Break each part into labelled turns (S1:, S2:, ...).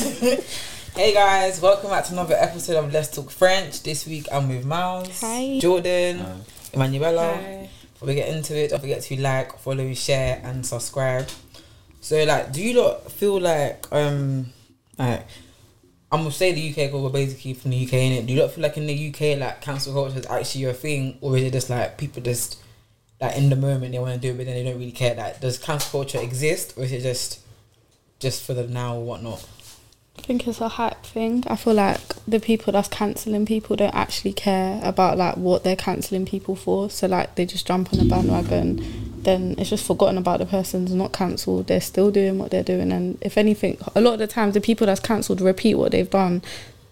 S1: hey guys, welcome back to another episode of Let's Talk French. This week I'm with Miles,
S2: Hi.
S1: Jordan, Emanuela.
S3: Hi.
S1: Before we get into it, don't forget to like, follow, share, and subscribe. So, like, do you not feel like um, like I'm gonna say the UK because we're basically from the UK, innit? Do you not feel like in the UK, like cancel culture is actually a thing, or is it just like people just like in the moment they want to do it, but then they don't really care? Like, does cancel culture exist, or is it just just for the now or whatnot?
S2: I think it's a hype thing. I feel like the people that's cancelling people don't actually care about like what they're cancelling people for. So like they just jump on the bandwagon, then it's just forgotten about the person's not cancelled. They're still doing what they're doing, and if anything, a lot of the times the people that's cancelled repeat what they've done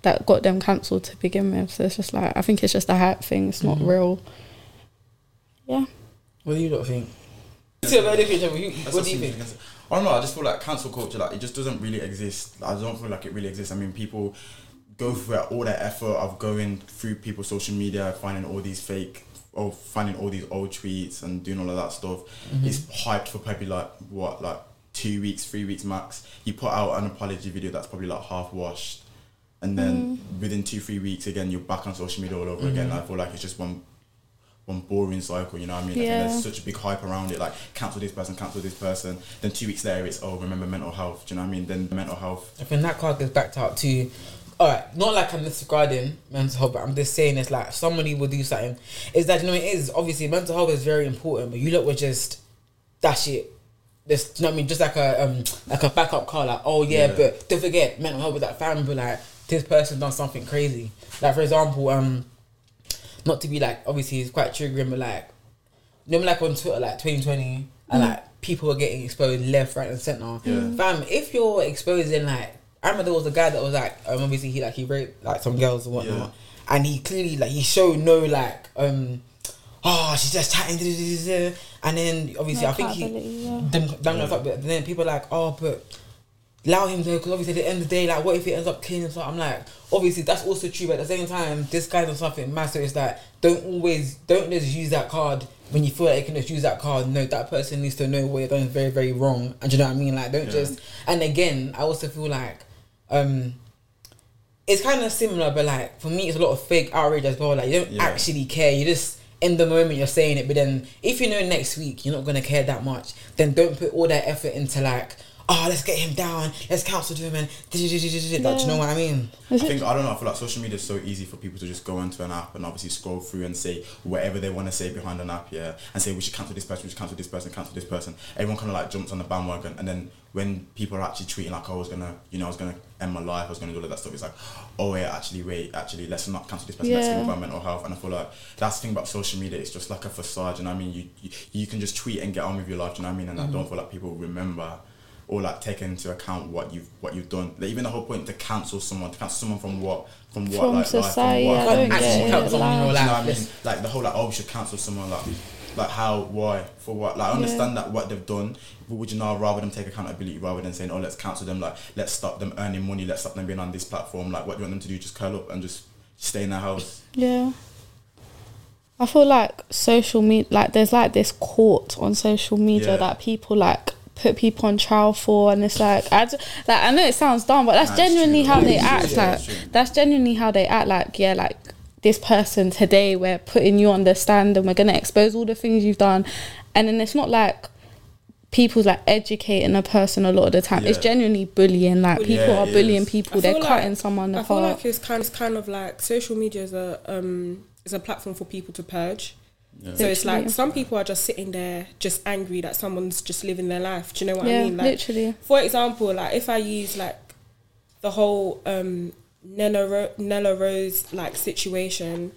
S2: that got them cancelled to begin with. So it's just like I think it's just a hype thing. It's not
S1: Mhm.
S2: real. Yeah.
S1: What do you lot think? See, about the future, you-
S4: That's
S1: what do you
S4: what
S1: think?
S4: I don't know. I just feel like cancel culture, like it just doesn't really exist. I don't feel like it really exists. I mean, people go through all that effort of going through people's social media, finding all these fake, or finding all these old tweets and doing all of that stuff.
S1: Mm-hmm.
S4: It's hyped for probably like what, like two weeks, three weeks max. You put out an apology video that's probably like half washed, and then within two, three weeks, again, you're back on social media all over again.
S1: Mhm.
S4: I feel like it's just one one boring cycle, you know what I mean? I
S2: Yeah.
S4: think there's such a big hype around it, like cancel this person, cancel this person. Then two weeks later, it's oh remember mental health. Do you know what I mean? Then mental health.
S1: I think that card gets backed out to, all right, not like I'm disregarding mental health, but I'm just saying it's like somebody will do something. Is that you know it is obviously mental health is very important, but you look were just dash it. This, you know what I mean? Just like a um like a backup car, like oh yeah,
S4: Yeah.
S1: but don't forget mental health with that family, like this person done something crazy. Like for example, um, not to be like obviously it's quite triggering, but like you know like on Twitter like 2020 and like people are getting exposed left, right, and center.
S4: Yeah.
S1: Fam, if you're exposing like, I remember there was a guy that was like, um, obviously he like he raped like some girls and whatnot,
S4: Yeah.
S1: and he clearly like he showed no like, um, oh she's just chatting, and then obviously
S2: No
S1: I think he,
S2: yeah.
S1: them, them
S4: Yeah.
S1: up, but then people are like, oh, but allow him to, because obviously at the end of the day, like, what if he ends up killing himself? I'm like, obviously that's also true, but at the same time, this guy's on something massive. It's like, don't always, don't just use that card when you feel like you can just use that card. No, that person needs to know what you're doing is very, very wrong. And you know what I mean? Like, don't
S4: Yeah.
S1: just, and again, I also feel like, um, it's kind of similar, but like for me, it's a lot of fake outrage as well. Like you don't
S4: Yeah.
S1: actually care. You just in the moment you're saying it, but then if you know next week you're not gonna care that much, then don't put all that effort into like, oh, let's get him down, let's counsel to him, and like, do you know what I mean?
S4: I think I don't know. I feel like social media is so easy for people to just go onto an app and obviously scroll through and say whatever they want to say behind an app, yeah, and say we should cancel this person, we should cancel this person, cancel this person. Everyone kind of like jumps on the bandwagon, and then when people are actually treating like oh, I was gonna, you know, I was gonna end my life, I was gonna do all of that stuff. It's like, oh yeah, actually wait, actually let's not cancel this person. Let's
S2: Yeah.
S4: think about mental health. And I feel like that's the thing about social media. It's just like a facade, and I mean, you, you you can just tweet and get on with your life. Do you know what I mean? And I mm-hmm. don't feel like people remember or like take into account what you've what you've done. Like even the whole point to cancel someone, to cancel someone from what from what
S2: From
S4: like
S2: society,
S4: life,
S2: I
S4: from
S2: don't
S4: what,
S2: get
S1: Actually
S2: it.
S1: cancel someone your
S2: Like-
S4: Do you know what I mean? Like the whole like oh we should cancel someone like like how why for what like I understand that what they've done but would you know rather than take accountability rather than saying oh let's cancel them like let's stop them earning money let's stop them being on this platform like what do you want them to do just curl up and just stay in their house
S2: Yeah. I feel like social media, like there's like this court on social media
S4: Yeah.
S2: that people like put people on trial for, and it's like I, d- like I know it sounds dumb, but that's
S4: Nah, it's
S2: genuinely
S4: true.
S2: how
S4: Yeah,
S2: they
S4: it's
S2: act.
S4: yeah,
S2: like
S4: it's true.
S2: that's genuinely how they act. Like yeah, like this person today, we're putting you on the stand, and we're gonna expose all the things you've done, and then it's not like people's like educating a person a lot of the time. It's genuinely bullying. Like people
S4: Yeah,
S2: are bullying
S4: is.
S2: people.
S3: I
S2: They're
S3: feel like-
S2: cutting someone
S3: I feel like it's kind, it's kind of like social media is a um is a platform for people to purge.
S4: Yeah.
S3: So it's
S2: Literally.
S3: like some people are just sitting there just angry that someone's just living their life. Do you know what
S2: yeah,
S3: I mean? Like,
S2: literally.
S3: for example, like if I use like the whole um Nella, Ro- Nella Rose like situation,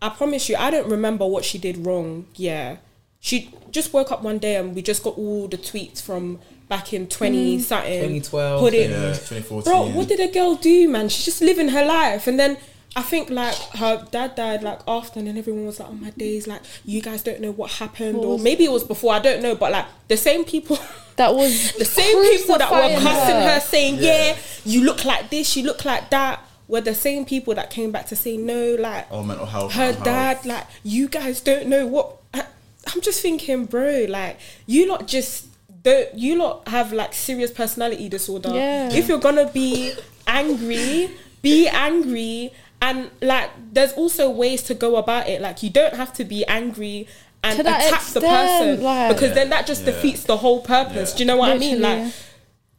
S3: I promise you, I don't remember what she did wrong. Yeah, she just woke up one day and we just got all the tweets from back in twenty something.
S1: 2012.
S3: Put it,
S4: yeah 2014
S3: bro. What did a girl do, man? She's just living her life, and then. I think like her dad died like after, and then everyone was like, "Oh my days!" Like you guys don't know what happened,
S2: What
S3: or maybe it was before. I don't know, but like the same people
S2: That was
S3: the same people that were
S2: crucifying
S3: cussing
S2: her.
S3: her, saying,
S4: Yeah.
S3: "Yeah, you look like this, you look like that," were the same people that came back to say, "No, like
S4: oh mental health
S3: her
S4: mental
S3: dad,
S4: health.
S3: like you guys don't know what." I, I'm just thinking, bro, like you lot just don't you lot have like serious personality disorder?
S2: Yeah.
S3: If you're gonna be angry, be angry, and like there's also ways to go about it. Like you don't have to be angry and
S2: To that
S3: attack the person
S2: like-
S3: because then that just
S4: Yeah.
S3: defeats the whole purpose.
S4: Yeah.
S3: Do you know what I mean? Like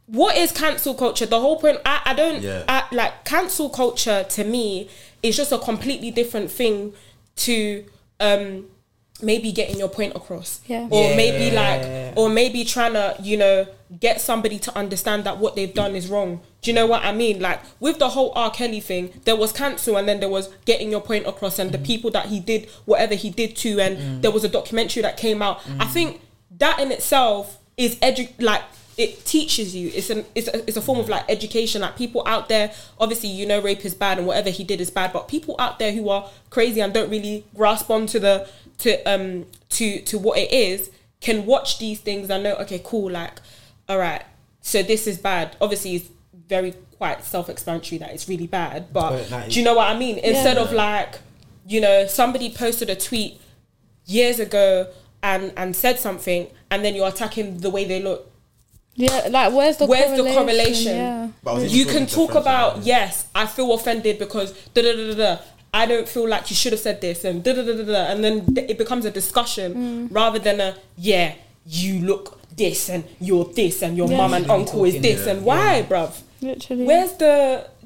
S3: what is cancel culture? The whole point, I, I don't,
S4: Yeah.
S3: I, like cancel culture to me is just a completely different thing to um maybe getting your point across,
S2: Yeah.
S3: or maybe like, or maybe trying to, you know, get somebody to understand that what they've done is wrong. Do you know what I mean? Like with the whole R. Kelly thing, there was cancel, and then there was getting your point across, and the mm. people that he did whatever he did to, and mm. there was a documentary that came out. I mm. think that in itself is edu like it teaches you it's an it's a, it's a form of like education like people out there obviously you know rape is bad and whatever he did is bad but people out there who are crazy and don't really grasp onto the to um to to what it is can watch these things and know okay cool like all right so this is bad obviously it's very quite self-explanatory that it's really bad but
S1: But,
S3: do you know what i mean instead
S2: Yeah.
S3: of like you know somebody posted a tweet years ago and and said something and then you're attacking the way they look
S2: Yeah, like where's the
S3: Where's
S2: correlation?
S3: the correlation?
S2: Yeah.
S4: But I was even
S3: you can talk about yes i feel offended because da da da da da i don't feel like you should have said this and da da da da da and then it becomes a discussion mm. rather than a yeah you look this and you're this and your
S2: Yeah.
S3: mum and uncle is this
S4: yeah,
S3: and why bruv
S2: Literally.
S3: where's the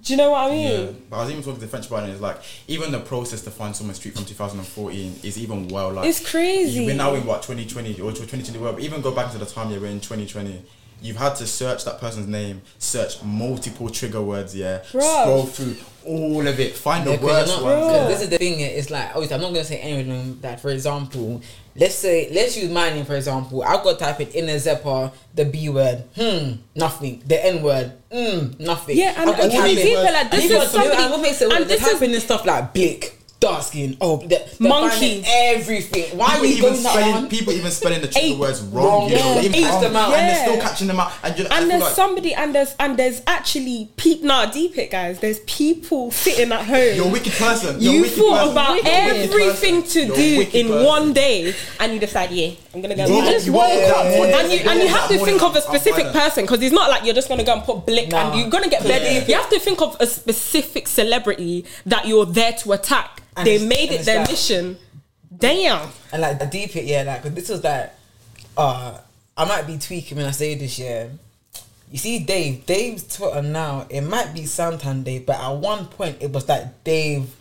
S3: do you know what i mean
S4: Yeah, but I was even talking to the French about it. It's like even the process to find someone's street from 2014 is even well like
S3: It's crazy.
S4: We're now in what 2020 or 2020 world. But even go back to the time yeah, we're in 2020. You've had to search that person's name, search multiple trigger words, yeah,
S3: Bruv.
S4: scroll through all of it, find
S1: Yeah,
S4: the
S1: 'cause you're
S4: worst
S1: not-
S4: ones.
S1: 'cause
S4: yeah.
S1: This is the thing. It's like obviously I'm not gonna say any of them. That for example, let's say let's use my name for example. I've got to type in in a zipper, the B word, hmm, nothing. The N word, hmm, nothing.
S3: Yeah, and-
S1: I've got
S3: and
S1: to
S3: you
S1: type
S3: need
S1: in-
S3: people like, this
S1: and you
S3: is
S1: got some-
S3: somebody-
S1: and what makes it
S3: and
S1: worse, they're
S3: this is-
S1: typing in stuff like blick. Dark skin, oh, they're, they're
S3: Monkey.
S1: everything. Why
S4: people
S1: are you
S4: even
S1: going that
S4: spelling
S1: on?
S4: people even spelling the trigger
S3: Eight.
S4: words wrong,
S1: Wrong,
S4: you know,
S1: yeah.
S4: even
S1: them out.
S4: and they're still catching them out. And, you know,
S3: and there's
S4: like
S3: somebody and there's and there's actually people nah deep it guys there's people sitting at home
S4: you're a wicked person. You're
S3: you
S4: wicked
S3: thought
S4: person.
S3: about
S4: You're wicked
S3: everything
S4: person.
S3: to
S4: You're
S3: do in
S4: person.
S3: one day and you decide yeah i'm gonna go
S4: You
S3: and
S4: just
S3: you-
S4: woke up
S1: Yeah.
S3: and you, and you have to
S4: that
S3: think of a specific person because it's not like you're just gonna go and put blick
S1: Nah.
S3: and you're gonna get better.
S1: Yeah.
S3: You have to think of a specific celebrity that you're there to attack.
S1: And
S3: they made it their
S1: like-
S3: mission. Damn.
S1: And like the deep it, yeah, like this was like, uh, I might be tweaking when I say this, yeah. You see, Dave, Dave's Twitter now, it might be Santan Dave, but at one point it was like Dave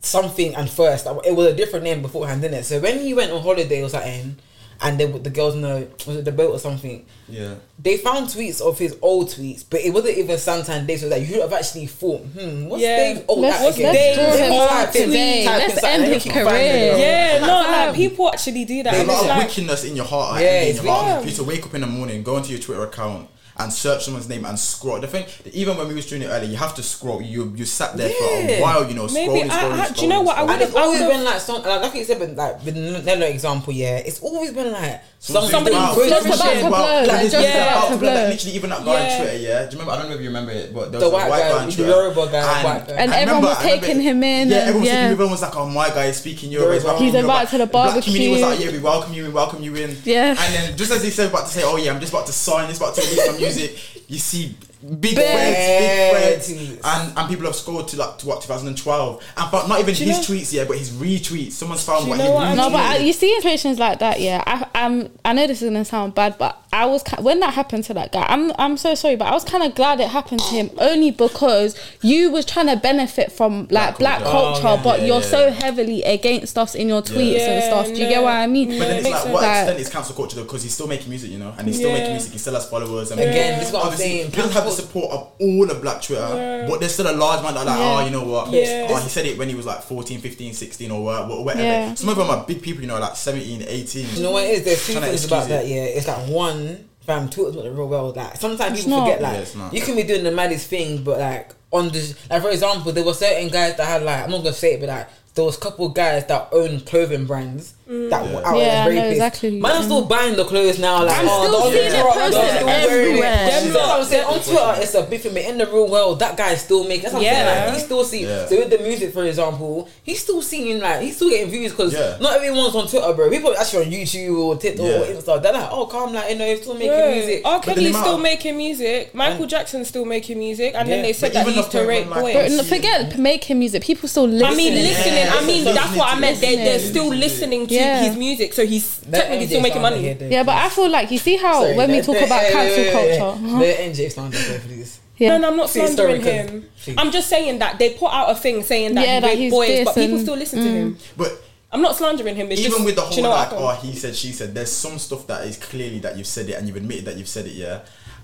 S1: something and first. It was a different name beforehand, didn't it? So when he went on holiday or something, and they, the girls know the, was it the boat or something,
S4: Yeah.
S1: they found tweets of his old tweets, but it wasn't even Santan Dave, so that you would have actually thought, hmm, what's
S3: Yeah.
S1: Dave's old
S2: Let's,
S1: at
S2: let's
S1: again?
S3: Dave's
S2: draw him
S3: old
S2: today.
S1: Type
S2: Let's
S1: something
S2: end
S1: and
S2: his
S1: you can find it.
S2: career.
S3: Yeah, no, like people actually do that.
S4: There's a
S3: it's
S4: lot of
S3: like,
S4: wickedness in your heart.
S1: Yeah,
S4: in your heart.
S3: wrong.
S4: For you to wake up in the morning, go into your Twitter account and search someone's name and scroll. The thing, even when we was doing it earlier, you have to scroll. You you sat there for a while, you know,
S3: Maybe
S4: scrolling,
S3: I-
S4: scrolling,
S3: I-
S4: scrolling.
S3: do you know what? I
S4: scrolling.
S1: And it's
S3: I
S1: always
S3: would've-
S1: been like some like like you said, but like with the Nella example, yeah, it's always been like
S4: Something
S1: somebody
S4: about-
S1: crazy
S2: Just about
S1: shit.
S2: to blow.
S4: Like,
S2: Like,
S4: this
S2: just
S4: is
S3: about
S4: about
S2: to
S4: to blow.
S2: blow.
S4: Like, literally, even that guy
S3: Yeah.
S4: on Twitter, yeah. Do you remember? I don't know if you remember it, but there
S1: The
S4: was a
S1: white
S4: white
S1: guy,
S4: guy on
S1: the
S4: Twitter.
S1: Yoruba guy, white guy.
S2: And
S4: I
S2: everyone was
S4: I remember
S2: taking him in
S4: Yeah,
S2: and-
S4: everyone was
S2: yeah.
S4: taking him in. Everyone was like, "Oh, my guy is speaking Yoruba."
S1: Yoruba.
S4: welcome
S2: He's
S4: you
S2: about to the
S4: The black community was like, "Yeah, we welcome you we welcome you in."
S2: Yeah.
S4: And then just as he said, about to say, "Oh yeah, I'm just about to sign, just about to release my music," you see big
S1: Big
S4: threads, big
S1: tweets.
S4: threads, and and people have scored to like to what 2012, and but not even
S3: Do you
S4: his
S3: know-
S4: tweets yet, but his retweets. Someone's found
S3: Do you
S4: what
S3: know
S4: he
S3: what I
S4: retweeted.
S2: No, but I, you see in situations like that, yeah. I I'm, I know this is gonna sound bad, but I was ki- when that happened to that guy. I'm I'm so sorry, but I was kind of glad it happened to him only because you was trying to benefit from like black,
S4: Black
S2: culture,
S4: culture. Oh, yeah.
S2: but
S4: Yeah,
S2: you're
S4: yeah,
S2: so heavily against us in your tweets and
S3: Yeah,
S2: stuff. Do you
S3: no.
S2: get what I mean?
S4: But then it's like, what extent is cancel culture though? Because he's still making music, you know, and he's still
S3: Yeah.
S4: making music. He still has followers. And
S1: Again, this is what I'm
S4: obviously,
S1: saying.
S4: He doesn't have the support of all of Black Twitter, but there's still a large amount that are like,
S2: Yeah.
S4: oh, you know what?
S3: Yeah.
S4: Oh, he said it when he was like 14, 15, 16 or wha- wha- whatever.
S2: Yeah.
S4: Some of them are big people, you know, like 17, 18.
S1: You know what it is? There's two
S4: Trying
S1: things
S4: excuse
S1: about that. Yeah, it's like one, fam. Twitter's not the real world. Like sometimes
S2: It's
S1: people
S2: not.
S1: forget.
S4: Yeah,
S1: Like
S4: it's not.
S1: you can be doing the maddest thing, but like on this, like for example, there were certain guys that had like I'm not gonna say it, but like there was a couple guys that own clothing brands. Mm. that were out
S2: Yeah,
S1: as
S2: I know exactly.
S1: Man, I'm still buying the clothes now. Like,
S2: I'm
S1: oh,
S2: still
S1: don't
S2: seeing
S1: look
S2: it
S1: at
S2: posted
S1: I'm still wearing it.
S2: everywhere.
S1: That's what I'm saying. On Twitter, it's a big thing. But in the real world, that guy is still making. That's what I'm
S3: Yeah.
S1: saying. Like, he's still seeing.
S4: Yeah.
S1: So with the music, for example, he's still seeing like he's still getting views because
S4: Yeah.
S1: not everyone's on Twitter, bro. People actually on YouTube or TikTok or
S4: Yeah.
S1: Insta. They're like, oh, calm, like you know, he's still making
S3: Yeah.
S1: music.
S3: R.
S4: But
S3: Kelly's still
S4: amount-
S3: making music. Michael Jackson's still making music, and then they said
S4: But
S3: that
S4: even
S3: he used
S4: the
S3: to rape boys.
S2: Forget making music. People still listen.
S3: I mean, listening. I mean, that's what I meant. They, they're still listening to
S2: Yeah.
S3: his music, so he's
S1: Let
S3: technically
S1: MJ
S3: still making money.
S1: here,
S2: Yeah, but I feel like you see how
S1: Sorry,
S2: when we talk
S1: let-
S2: about
S1: hey,
S2: cancel
S1: wait, wait, wait.
S2: culture, uh-huh.
S1: MJ slander please.
S2: yeah,
S3: No, no, I'm not
S1: Please,
S3: slandering him.
S1: please.
S3: I'm just saying that they put out a thing saying that
S2: Yeah,
S3: he raped boys, but people still listen to him.
S4: But
S3: I'm not slandering him. It's
S4: even
S3: just,
S4: with the whole
S3: you know
S4: like, oh, he said, she said, there's some stuff that is clearly that you've said it and you've admitted that you've said it, yeah.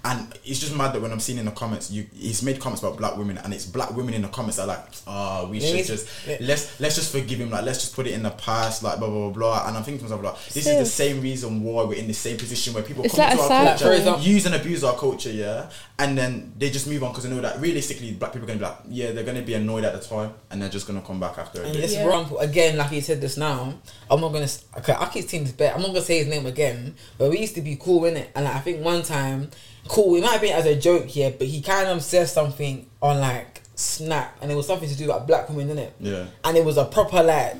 S4: And it's just mad that when I'm seeing in the comments, you he's made comments about black women, and it's black women in the comments that are like, ah, we
S1: Yeah,
S4: should just
S1: yeah.
S4: let's let's just forgive him, like let's just put it in the past, like blah blah blah blah. And I'm thinking to myself, like, this is the same reason why we're in the same position where people
S2: It's
S4: come
S2: like
S4: into our culture, use and abuse our culture, yeah, and then they just move on because they know that realistically, black people are gonna be like, yeah, they're gonna be annoyed at the time, and they're just gonna come back after a
S1: And
S4: bit.
S1: this
S3: Yeah.
S1: wrong again, like he said this now. I'm not gonna. Okay, I keep seeing this bet. I'm not gonna say his name again. But we used to be cool in it, and like, I think one time, cool. It might have been as a joke here, but he kind of said something on like Snap, and it was something to do about black women in it.
S4: Yeah.
S1: And it was a proper like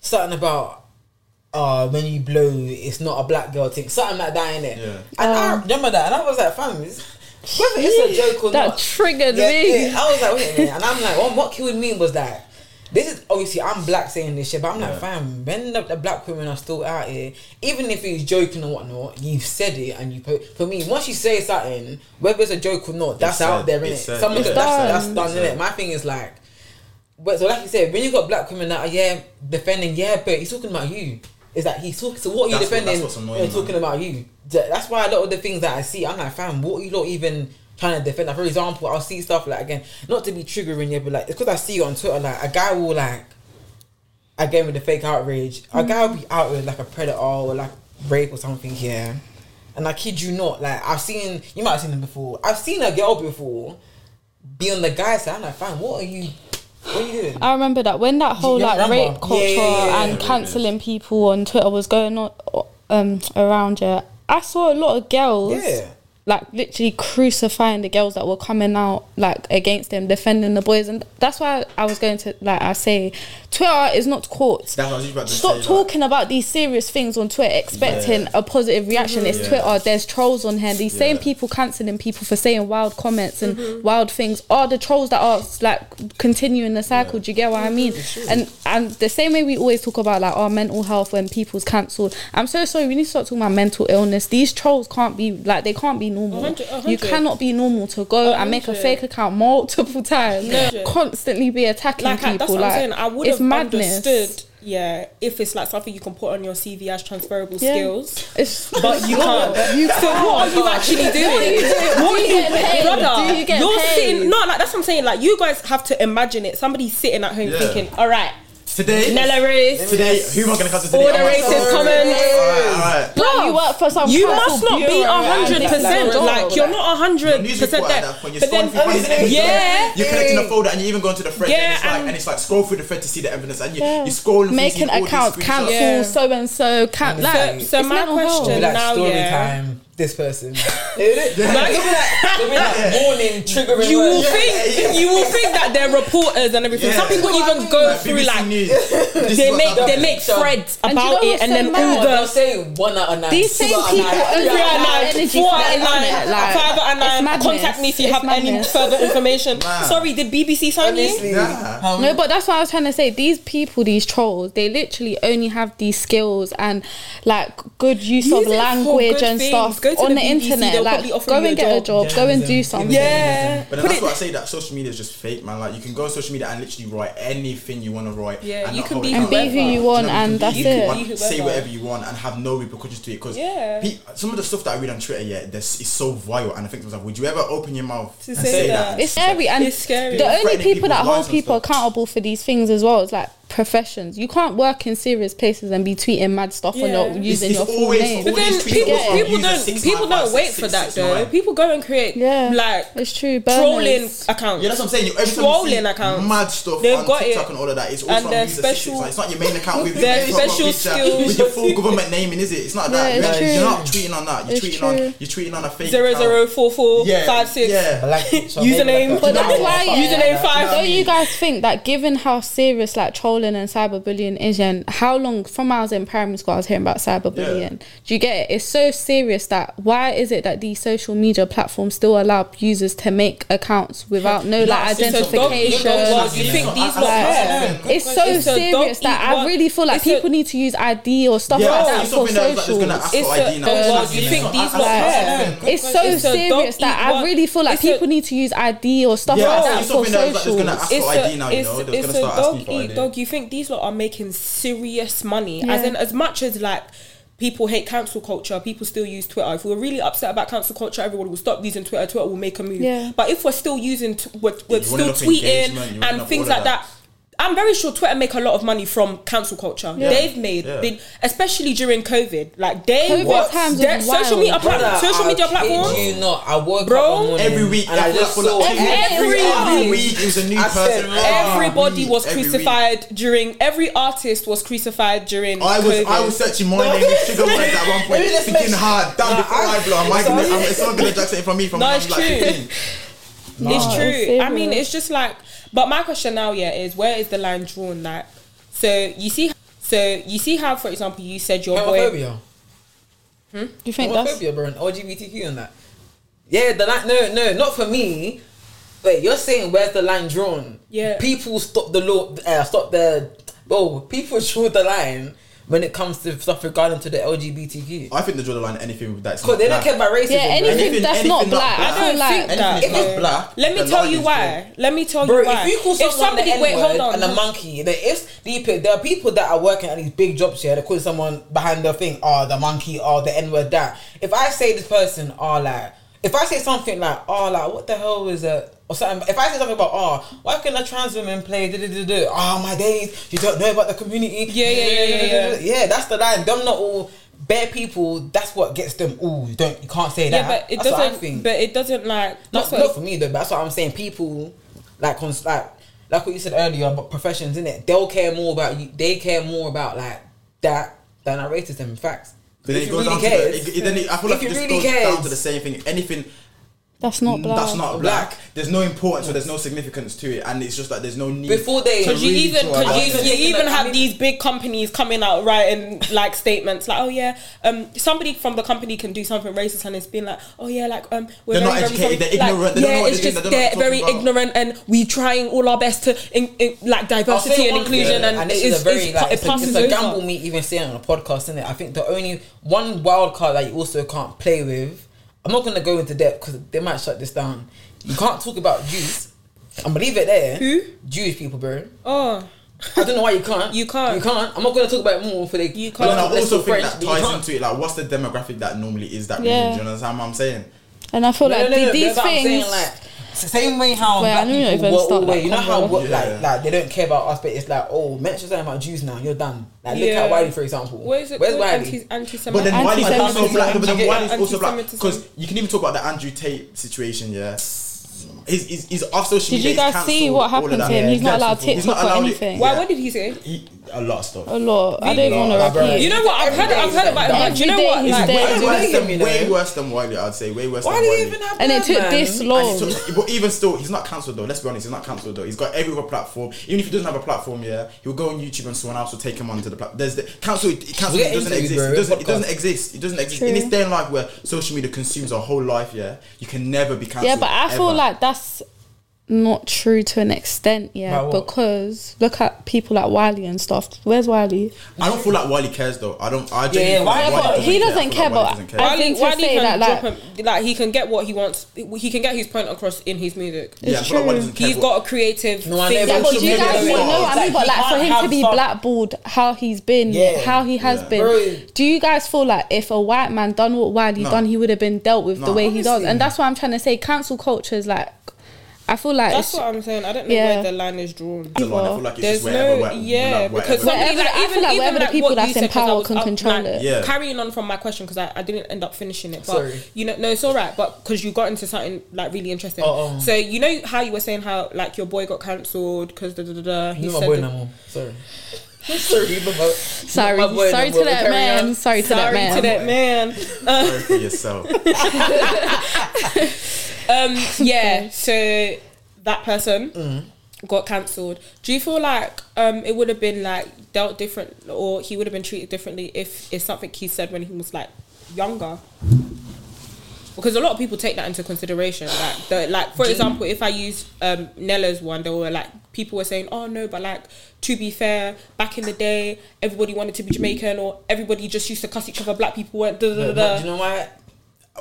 S1: something about. Uh, when you blow, it's not a black girl thing, something like that in it.
S4: Yeah.
S1: And I remember that, and I was like, "Fam, it's, whether it's a joke or
S2: that
S1: not, that
S2: triggered
S1: yeah,
S2: me.
S1: yeah. I was like, wait a minute. And I'm like, what, what killed me was that this is obviously I'm black saying this shit, but I'm like,
S4: Yeah.
S1: fam, when the, the black women are still out here, even if he's joking or whatnot, you've said it and you put for me, once you say something, whether it's a joke or not, that's
S4: said,
S1: out there,
S4: it's
S1: innit?
S4: said,
S1: Someone
S2: It's
S1: that's, that's
S2: done.
S4: It's
S1: innit? My thing is like but so like you said, when you got black women that are yeah defending, yeah, but he's talking about you. Is that he's talking? So what are you
S4: That's what-
S1: defending?
S4: that's what's annoying,
S1: he's
S4: man.
S1: talking about you. That's why a lot of the things that I see, I'm like, fam, what are you not even trying to defend? Like, for example, I'll see stuff like again, not to be triggering you, but like it's because I see it on Twitter. Like a guy will like, again with the fake outrage, a guy will be out with like a predator or like rape or something here. And I kid you not, like I've seen, you might have seen them before. I've seen a girl before be on the guy side. I'm like, fine, what are you, what are you doing?
S2: I remember that when that whole like
S1: remember?
S2: rape culture
S1: yeah, yeah, yeah.
S2: and cancelling people on Twitter was going on um around yeah, I saw a lot of girls
S1: Yeah.
S2: Like literally crucifying the girls that were coming out like against them, defending the boys, and that's why I was going to like I say, Twitter is not courts.
S4: That's what I was about to
S2: Stop
S4: say, like-
S2: talking about these serious things on Twitter, expecting
S4: Yeah.
S2: a positive reaction. It's
S4: Yeah.
S2: Twitter. There's trolls on here. These same people cancelling people for saying wild comments and mm-hmm. wild things are the trolls that are like continuing the cycle. Do you get what I mean? And and the same way we always talk about like our mental health when people's cancelled. I'm so sorry. We need to start talking about mental illness. These trolls can't be like they can't be normal.
S3: A hundred-
S2: You cannot be normal to go and make a fake account multiple times,
S3: No.
S2: constantly be attacking
S3: like I,
S2: people.
S3: that's what
S2: like
S3: I'm saying. I would
S2: it's
S3: have
S2: madness.
S3: understood. Yeah, if it's like something you can put on your CV as transferable
S2: Yeah.
S3: skills,
S2: It's
S3: but you can't.
S2: You
S3: so what are you actually doing?
S2: What are you doing?
S3: What
S2: Do you get paid?
S3: brother?
S2: Do you get
S3: you're
S2: paid?
S3: sitting. No, like that's what I'm saying. Like you guys have to imagine it. Somebody's sitting at home
S4: Yeah.
S3: thinking, "All right,
S4: Today,
S3: Nella Rose,
S4: today, who am I gonna cancel today?
S3: all the
S4: Oh, my
S3: racist
S4: God.
S3: comments."
S4: Alright, alright.
S2: Like you work for some.
S3: You must not be a hundred percent. Like you're not a hundred percent there.
S4: that point. You're
S3: But then,
S4: through
S3: yeah,
S4: You're connecting a folder and you even go into the thread
S3: Yeah,
S4: and it's like
S3: and-
S4: and it's like scroll through the thread to see the evidence and you
S2: Yeah.
S4: you scroll
S2: making accounts cancel
S3: Yeah.
S2: so and so can like
S3: So- so my question-
S1: Be like
S3: now,
S1: story
S3: yeah.
S1: time. This person. It'll be like, it'll be like warning, triggering
S3: you will
S1: words.
S3: think
S4: yeah.
S3: you will think that they're reporters and everything. Some people even go through like they make they make threads
S2: And you know
S3: about it and
S2: so
S3: then
S2: mad?
S3: all
S1: They'll say one out of nine.
S2: These same people
S1: three
S3: three
S1: out
S3: out
S1: of
S3: of
S1: nine.
S3: nine, four
S2: for
S3: out of nine,
S2: isn't it? Like,
S3: five out of nine. Contact me if you have any further information. Sorry, did BBC sign you?
S1: Honestly,
S4: Yeah.
S1: um,
S2: No, but that's what I was trying to say. These people, these trolls, they literally only have these skills and like good use,
S3: Use
S2: of language and stuff
S3: Go to
S2: on
S3: the
S2: the,
S3: BBC,
S2: internet.
S3: they'll
S2: Like,
S3: probably
S2: go and get a
S3: job.
S2: job, go and do something.
S3: Yeah.
S4: But then
S3: Put
S4: that's
S3: it-
S4: what I say that social media is just fake, man. Like you can go on social media and literally write anything you want to write.
S3: Yeah,
S4: and
S3: you can be
S2: And be who you want,
S4: what I
S2: and that's it.
S4: you can Say whatever you want and have no repercussions to it. Because
S3: Yeah.
S4: some of the stuff that I read on Twitter, yeah, this is so vile. And I think to myself, would you ever open your mouth
S3: To
S4: and
S3: say
S4: say
S3: that.
S4: that?
S2: It's scary, and
S3: It's scary.
S2: the only people that hold people accountable for these things as well is like professions. You can't work in serious places and be tweeting mad stuff on
S3: Yeah.
S2: your
S3: It's-
S2: using
S4: it's
S2: your full
S4: always-
S2: name.
S3: But then people,
S4: about
S3: people don't
S4: six
S3: people
S4: nine
S3: don't wait
S4: six
S3: for
S4: six
S3: that though.
S4: nine.
S3: People go and create
S2: Yeah,
S3: like
S2: it's true.
S3: trolling accounts.
S4: Yeah, that's what I'm saying. Every
S3: Trolling
S4: see
S3: accounts.
S4: mad stuff
S3: They've
S4: on
S3: got
S4: TikTok
S3: it.
S4: and all of that. It's all
S3: And
S4: from
S3: their
S4: user
S3: special-
S4: 669. It's not your main account with
S3: their
S4: your
S3: special skills.
S4: with your full government naming, is it? It's not that.
S2: Yeah, it's true.
S4: You're not tweeting on that. You're
S2: It's
S4: tweeting
S2: true.
S4: on. You're tweeting on a fake
S3: zero
S4: account.
S3: zero four four
S4: Yeah,
S3: five six.
S4: yeah.
S1: I like it. So
S3: Username.
S1: maybe like a-
S2: But that's why.
S3: Username five.
S2: Don't you guys think that given how serious like trolling and cyberbullying is and how long from when I was in primary school I was hearing about cyberbullying. Do you get it? It's so serious that why is it that these social media platforms still allow users to make accounts without no like
S4: it's a dog-
S2: identification?
S3: it's a dog- you think these lot care?
S2: It's so
S3: It's
S2: serious that I really feel like
S3: it's a-
S2: people need to use ID or stuff
S4: Yeah,
S2: like that for
S4: something that is like,
S2: socials.
S4: it's gonna ask
S3: It's
S4: for
S3: a-
S4: ID now.
S3: well,
S4: It's
S3: you think these
S4: not-
S3: lot
S4: that's-
S3: care?
S4: that's-
S2: It's so serious that I really feel like people need to use ID or stuff like that for
S4: something that is like, it's
S2: socials.
S4: gonna ask for ID now. You
S3: it's,
S4: know, they're
S3: it's
S4: gonna
S3: a dog
S4: for
S3: eat dog. You think these lot are making serious money? As in, as much as like people hate cancel culture, people still use Twitter. If we're really upset about cancel culture, everyone will stop using Twitter. Twitter will make a move.
S2: Yeah.
S3: But if we're still using, t- we're, we're still tweeting
S4: engagement, you want
S3: and things
S4: all of
S3: like that. I'm very sure Twitter make a lot of money from cancel culture.
S2: Yeah.
S3: They've made,
S4: Yeah.
S3: been, especially during COVID. Like they,
S2: COVID
S3: what,
S2: times
S3: their social media, pla-
S1: Brother,
S3: social
S1: I
S3: media
S1: kid
S3: platforms.
S1: You not. I woke
S3: Bro,
S1: up morning
S4: Every week,
S1: and I just
S4: feel
S1: saw
S4: like
S3: every
S4: every
S3: week.
S4: week it a new
S1: I
S4: person.
S1: "Rah."
S3: Everybody was
S4: week, every week.
S3: crucified during. Every artist was crucified during.
S4: I was
S3: COVID.
S4: I was searching my name with sugar words at one point, thinking hard. Damn,
S1: Nah,
S4: before
S1: I-
S4: I blow, am I gonna? Am, is someone gonna jack something from me from
S3: No, it's true. it's true. I mean, it's just like. But my question now, yeah, is where is the line drawn? Like, so you see, so you see how, for example, you said your boy.
S1: homophobia.
S2: Do you think that's
S1: Homophobia, bro, and LGBTQ and that. Yeah, the line. No, no, not for me. Wait, you're saying where's the line drawn?
S3: Yeah.
S1: People stop the law. Uh, stop the. Oh, people draw the line when it comes to stuff regarding to the LGBTQ.
S4: I think they draw the line anything that's
S1: Because they don't care about racism.
S2: yeah anything,
S4: Anything-
S2: that's
S4: anything
S2: not
S4: not
S2: black?
S4: black.
S2: I
S3: don't
S2: like
S3: think that.
S4: Anything
S1: If
S4: that's
S1: it's
S4: black,
S3: Let me tell you
S4: is
S3: why. Let me tell
S1: Bro,
S3: you why.
S1: if you call someone
S3: somebody
S1: the
S3: wait, hold
S1: N-word
S3: on.
S1: and a monkey, there is deep. There are people that are working at these big jobs here. They call someone behind the thing, oh the monkey, or the N word. That if I say this person, oh like, if I say something like, oh like, what the hell is it? Or something. If I say something about, oh, why can a trans woman play? da, da, da, da, Oh my days, you don't know about the community.
S3: Yeah, yeah, yeah, yeah, yeah.
S1: Yeah, that's the line. Them not all bare people. That's what gets them. Oh, you don't, you can't say that.
S3: yeah,
S1: that.
S3: but it
S1: That's
S3: doesn't. But it doesn't like.
S1: Not,
S3: That's
S1: not for me though, but that's what I'm saying. People like cons- like like what you said earlier about professions, in it, they'll care more about you. They care more about like that than our racism. In facts.
S4: But then
S1: If
S4: it goes
S1: really
S4: down to the, it, it, then it, I feel like it just
S1: really
S4: goes
S1: cares,
S4: down to the same thing. Anything
S2: that's not black
S4: that's not black, there's no importance or there's no significance to it, and it's just like there's no need.
S1: Before they-
S3: Because you
S4: really
S3: even because you, you even have these big companies coming out writing like statements like oh yeah um somebody from the company can do something racist and it's been like oh yeah like um we're
S4: They're
S3: very,
S4: not
S3: very
S4: educated,
S3: sorry.
S4: they're
S3: Like,
S4: ignorant, they don't know
S3: yeah
S4: what
S3: it's
S4: they're
S3: just
S4: doing, they
S3: they're very
S4: what
S3: ignorant and we're trying all our best to in, in, like diversity and inclusion
S1: thing,
S3: and,
S1: this
S3: it's,
S1: is a very
S3: it's,
S1: like,
S3: it
S1: it's, a,
S3: passes
S1: it's a gamble me even saying on a podcast, isn't it? I think the only one wild card that you also can't play with. I'm not gonna go into depth because they might shut this down. You can't talk about Jews. I'm gonna leave it there.
S3: Who?
S1: Jewish people, bro.
S3: oh
S1: I don't know why you can't.
S3: You can't.
S1: You can't. I'm not gonna talk about it more for the.
S3: You can't.
S4: then I also
S1: talk
S4: think
S1: French,
S4: that ties into it. Like, what's the demographic that normally is that
S2: Yeah.
S4: region? Do you understand what I'm saying?
S2: and I feel
S1: No,
S2: like
S1: no, no,
S2: the-
S1: no,
S2: these
S1: but I'm saying,
S2: things
S1: like, it's the same way how
S2: Wait, I
S1: black
S2: knew you
S1: people
S2: even
S1: were
S2: start
S1: always, you know how
S2: convo.
S1: what,
S4: Yeah.
S1: like like they don't care about us, but it's like oh mention something about Jews now, you're done. Like look
S3: Yeah.
S1: at Wiley for example.
S3: what is it
S1: Where's Wiley?
S3: anti
S4: But then Wiley's also
S2: Anti-Semitism.
S4: black. But then Wiley's also black because you can even talk about the Andrew Tate situation. Yeah, he's he's, he's off social
S2: Did you guys see what happened to him? He's not allowed
S4: He's
S2: TikTok
S4: not
S2: or anything.
S3: why
S4: Yeah.
S3: what did he say
S4: He, a lot of stuff.
S2: a lot I don't even want to repeat
S3: you know what I've heard I've heard about him like, do you know what
S2: day
S3: like
S4: Way worse
S1: do you
S4: than
S1: think, you
S4: way
S1: know?
S4: worse than Wiley. I'd say way worse than Wiley.
S1: Why
S4: than
S1: do
S4: Wiley.
S1: you even have
S2: and it took
S1: man?
S2: this long
S4: took- but even still, he's not cancelled though. Let's be honest, he's not cancelled though. He's got every other platform. Even if he doesn't have a platform, yeah, he'll go on YouTube and someone else will take him onto the platform. There's the cancel. Cancel
S1: We'll
S4: doesn't
S1: into
S4: exist.
S1: bro,
S4: It doesn't. It doesn't exist. It doesn't exist.
S2: True.
S4: In this day and life where social media consumes our whole life, yeah, you can never be cancelled.
S2: yeah but I feel like that's not true to an extent yeah
S1: Like
S2: because look at people like Wiley and stuff where's Wiley
S4: I don't feel like Wiley cares though. I don't. I
S1: Yeah,
S4: genuinely
S1: yeah,
S4: feel like
S1: Wiley-
S4: Wiley
S2: he doesn't
S4: I feel
S2: care,
S4: like
S2: but
S4: doesn't care.
S2: I
S3: Wiley,
S2: think to
S3: Wiley can
S2: that, like-
S3: drop him, like he can get what he wants. He can get his point across in his music.
S4: yeah, I
S2: It's
S4: feel like Wiley
S2: true.
S4: doesn't care.
S3: He's
S4: but-
S3: got a creative.
S1: No, I
S3: thing.
S1: never-
S2: Yeah, but do you guys
S1: doesn't
S2: want
S1: work.
S2: know what I
S1: Like,
S2: mean? But like for him to be
S1: some-
S2: blackballed, how he's been,
S1: Yeah.
S2: how he has
S4: Yeah.
S2: been.
S1: Bro.
S2: Do you guys feel like if a white man done what Wiley
S4: No.
S2: done, he would have been dealt with the way he does? And that's why I'm trying to say cancel culture is like. I feel like
S3: That's what I'm saying. I don't know
S2: Yeah.
S3: where the line is drawn.
S4: The line, I feel like it's
S3: There's
S4: just wherever,
S3: no,
S4: where,
S3: yeah,
S4: like,
S3: because
S4: wherever-
S3: somebody like,
S2: I
S3: even,
S2: feel like
S3: even
S2: wherever the people that's in
S3: said, 'cause I
S2: power can
S3: up-
S2: control
S3: like,
S2: it.
S4: Yeah.
S3: Carrying on from my question because I, I didn't end up finishing it, but
S1: Sorry.
S3: you know, no, it's all right. But because you got into something like really interesting.
S1: Oh, oh.
S3: So you know how you were saying how like your boy got cancelled because da da da da. He
S1: You're my
S3: said
S1: boy
S3: that-
S1: no more. Sorry. Sorry, but my-
S2: Sorry, sorry to that man. Sorry to that man.
S3: Sorry
S2: man.
S3: to that man.
S4: Sorry for yourself.
S3: Um, yeah, so that person
S1: Mm.
S3: got cancelled. Do you feel like um, it would have been like dealt different, or he would have been treated differently if it's something he said when he was like younger? Because a lot of people take that into consideration. Like, the, like for example, if I use um, Nella's one, there were like people were saying, "Oh no," but like to be fair, back in the day, everybody wanted to be Jamaican, or everybody just used to cuss each other. Black people went da da da
S1: but you know why?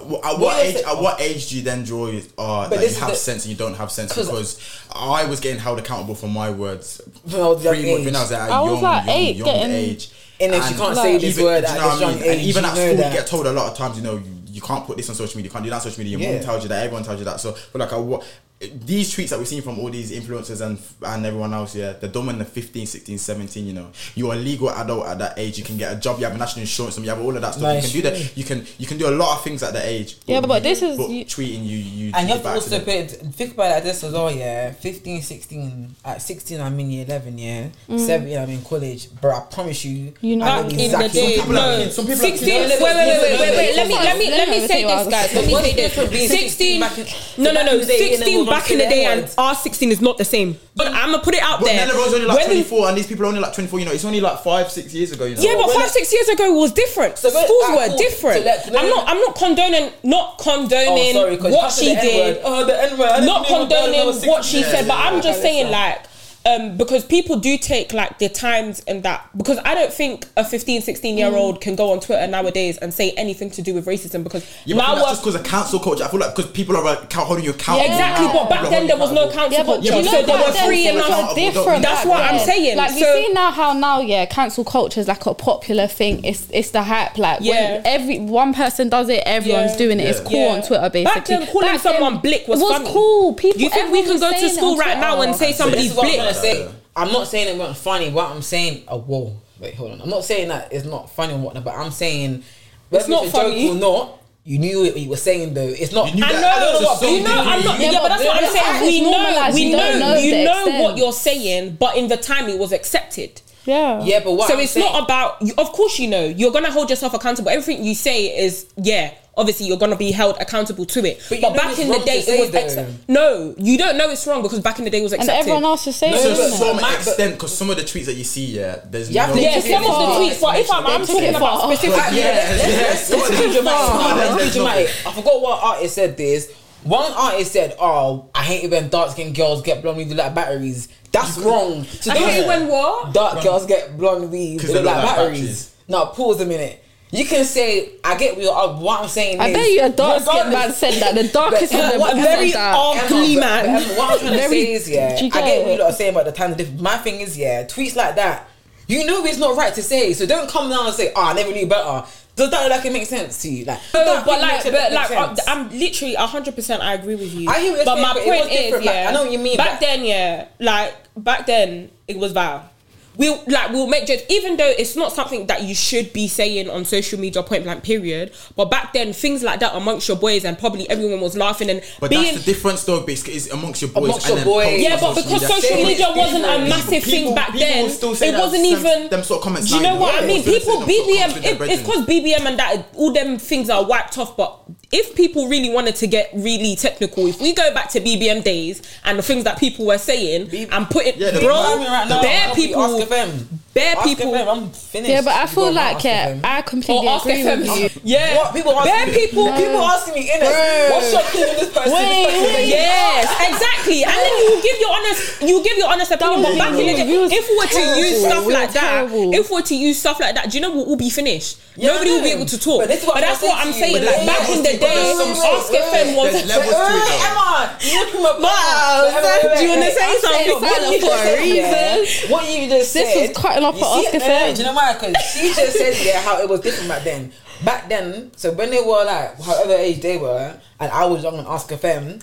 S4: What- At what
S1: What
S4: age? At what age do you then draw it? Uh, that you have
S1: the-
S4: sense and you don't have sense?
S1: 'Cause-
S4: because I was getting held accountable for my words.
S1: When I was that
S4: pretty much
S1: age.
S4: when I was at a
S2: I was like
S4: young,
S2: eight,
S4: young
S2: getting-
S4: age.
S1: And if you can't say this
S4: even-
S1: word at
S4: you know
S1: this
S4: what I
S1: young
S4: mean? And even at school,
S1: that.
S4: you get told a lot of times, you know, you, you can't put this on social media, you can't do that on social media. Your
S1: Yeah.
S4: mom tells you that, everyone tells you that. So, but like, I, what, these tweets that we've seen from all these influencers and and everyone else, yeah, they're done when they're 15, 16, 17, you know. You're a legal adult at that age. You can get a job, you have a national insurance, and you have all of that stuff.
S1: Nice.
S4: You can do that. You can you can do a lot of things at that age.
S2: Yeah, but
S4: you-
S2: this is-
S4: but
S2: you-
S4: tweeting you you
S1: And you
S4: do
S1: have to also put, think about it like this as well, yeah. 15, 16, at 16 I'm in year 11, yeah. Mm. 17 I'm in college. Bro, I promise you,
S2: You know
S1: I
S3: Back
S1: know
S3: in the
S1: exactly
S3: day,
S4: people are-
S3: no.
S4: some people are-
S3: 16.
S1: No,
S3: Wait, wait, wait, wait, wait, wait. Let me, let me, let me say this, guys. Let me
S1: what's
S3: say this.
S1: different
S3: 16.
S1: 16
S3: No, no, no.
S1: back in the day,
S3: 16
S1: innit,
S3: back in the day and R16 is not the same. But I'm gonna put it out
S4: But
S3: there.
S4: Nella Rose only like
S3: When-
S4: 24, and these people are only like 24. You know, it's only like five, six years ago. You know.
S3: Yeah, but
S1: when
S3: five, six years ago was different.
S1: So
S3: Schools were
S1: cool.
S3: different.
S1: So let- let
S3: I'm not. I'm not condoning. Not condoning
S1: Oh, sorry, 'cause
S3: what she
S1: the
S3: did.
S1: Oh, the N-word. Didn't
S3: not
S1: even know
S3: condoning what she said, but I'm just saying like. Um, because people do take like the times and that because I don't think a 15 16 year old can go on Twitter nowadays and say anything to do with racism because
S4: Yeah, but I
S3: now
S4: that's just because of cancel culture. I feel like because people are account holding you accountable.
S3: exactly but back then there was no
S4: you
S3: council
S2: Yeah,
S3: culture
S2: you know
S3: so they
S2: back
S3: were
S2: then
S3: free
S2: things
S3: enough
S2: different.
S3: That's
S2: back
S3: what I'm saying.
S2: Like you
S3: So-
S2: see now how now, yeah, cancel culture is like a popular thing. It's it's the hype. Like
S3: Yeah.
S2: when every one person does it, everyone's
S3: Yeah.
S2: doing it. It's
S4: Yeah.
S2: cool on Twitter, basically.
S3: Back then, calling someone blick was
S2: was
S3: funny.
S2: cool. People.
S3: Do you think we can go to school right now and say somebody's
S1: This is what I'm
S3: blick?
S1: Trying to say. I'm not saying it wasn't funny. What I'm saying, oh whoa, wait, hold on. I'm not saying that it's not funny or whatnot, but I'm saying whether
S3: not
S1: it's a joke
S3: funny.
S1: or not. You knew what you were saying though. It's not.
S4: You knew
S3: I know,
S4: I don't what
S3: you know. I'm not.
S2: Yeah,
S3: Yeah, but
S2: but
S3: that's what I'm saying. We know,
S2: normalised,
S3: we
S2: you
S3: know,
S2: know
S3: you know
S2: extent.
S3: what you're saying, but in the time it was accepted.
S2: Yeah.
S1: yeah, but what
S3: so
S1: I'm
S3: it's
S1: saying,
S3: not about. you- Of course, you know you're gonna hold yourself accountable. Everything you say is yeah. Obviously, you're gonna be held accountable to it.
S1: But
S3: But,
S1: you know
S3: back
S1: it's
S3: in the
S1: wrong
S3: day,
S1: to say
S3: it was
S1: though.
S3: accept- no. You don't know it's wrong because back in the day it was
S2: And
S3: accepted.
S2: everyone else is saying
S1: No,
S2: it.
S4: To
S1: but-
S2: isn't it?
S4: some
S1: my- but-
S4: extent, because some of the tweets that you see, yeah, there's
S1: You have
S4: no.
S1: to-
S3: yeah,
S1: They
S3: some of the tweets. But if I'm, I'm
S1: They
S3: talking
S1: took it
S3: about
S2: far.
S3: specific.
S1: Yeah,
S4: Yes,
S1: let's-
S4: yes.
S1: let's- let's be dramatic.
S4: far.
S1: Let's be dramatic. I forgot what artist said this. One artist said, "Oh, I hate it when dark skinned girls get blonde weave like batteries." That's wrong. So
S3: I
S1: don't-
S3: hate it when what?
S1: dark girls get blonde weave
S4: 'Cause
S1: they
S4: they
S1: look
S4: look
S1: like
S4: like
S1: batteries.
S4: batteries.
S1: Now pause a minute. You can say, "I get what, you're, uh, what I'm saying."
S2: I
S1: is,
S2: bet you a dark skinned man said that. The darkest
S1: But-
S2: of them
S1: what-
S3: very
S2: said that.
S3: odd-
S1: Emma,
S3: Ugly man.
S1: but Emma, what I'm trying to say is, yeah, I
S2: get
S1: get what
S2: it?
S1: you lot are saying about the times are different. My thing is, yeah, tweets like that, you know it's not right to say. So don't come down and say, "Oh, I never knew better." Does that like it makes sense to you? Like,
S3: No, but like,
S1: make
S3: but like,
S1: sense?
S3: I'm literally hundred percent. I agree with you.
S1: I hear what you're
S3: but
S1: saying,
S3: my
S1: but
S3: point is,
S1: different, like,
S3: yeah,
S1: I know what you mean,
S3: Back then, yeah, like back then, it was vile. We'll like we'll make jokes, even though it's not something that you should be saying on social media, point blank, period. But back then, things like that amongst your boys, and probably everyone was laughing and
S4: But
S3: being.
S4: that's the difference, though, basically, is amongst your boys.
S1: Amongst
S4: and
S1: your boys.
S3: yeah, but because
S4: media.
S3: social
S1: Same,
S3: media
S1: it's
S3: wasn't a massive
S4: People-
S3: thing back
S4: people
S3: then,
S4: will still
S3: it wasn't
S4: some-
S3: even.
S4: them sort of comments
S3: Do you know what. I mean?
S4: People
S3: People
S4: still say them sort of
S3: BBM.
S4: comments with their
S3: It, it's
S4: brethren.
S3: because BBM and that all them things are wiped off. But if people really wanted to get really technical, if we go back to BBM days and the things that people were saying
S1: B-
S3: and put it,
S4: Yeah,
S3: bro,
S4: BBM
S1: right now,
S3: bare people,
S1: Ask FM.
S3: bare
S1: Ask
S3: people.
S1: FM, I'm finished.
S2: Yeah, but I feel like
S1: Ask
S2: yeah, I completely
S3: Or ask
S2: agree
S3: FM.
S2: with you.
S3: Yeah,
S1: What people ask
S3: bare
S1: me,
S3: people.
S1: people asking me in it. What's your opinion on this person?
S2: Wait,
S1: this person?
S2: wait.
S3: Yes, exactly. And then you give your honest, you give your honest opinion. But
S2: was
S3: back in the
S2: you.
S3: day,
S2: You
S3: if we were to use stuff
S2: We were
S3: like that, if we were to use stuff like that, do you know what will be finished?
S1: Yeah,
S3: Nobody will be able to talk.
S1: But this is what
S3: But that's what I'm saying.
S1: you.
S3: Like back in the day,
S1: levels to.
S3: Ask FM was.
S4: There's to it,
S1: Emma, you come up.
S3: Wow,
S1: Emma, wait,
S3: do you wanna say something?
S1: What you
S2: For
S1: just
S2: a reason.
S1: What you just
S2: This was quite a lot for Ask
S1: it? No, no, Do you know why? Because she just said yeah how it was different back then. Back then, so when they were like however age they were, and I was young on Ask FM.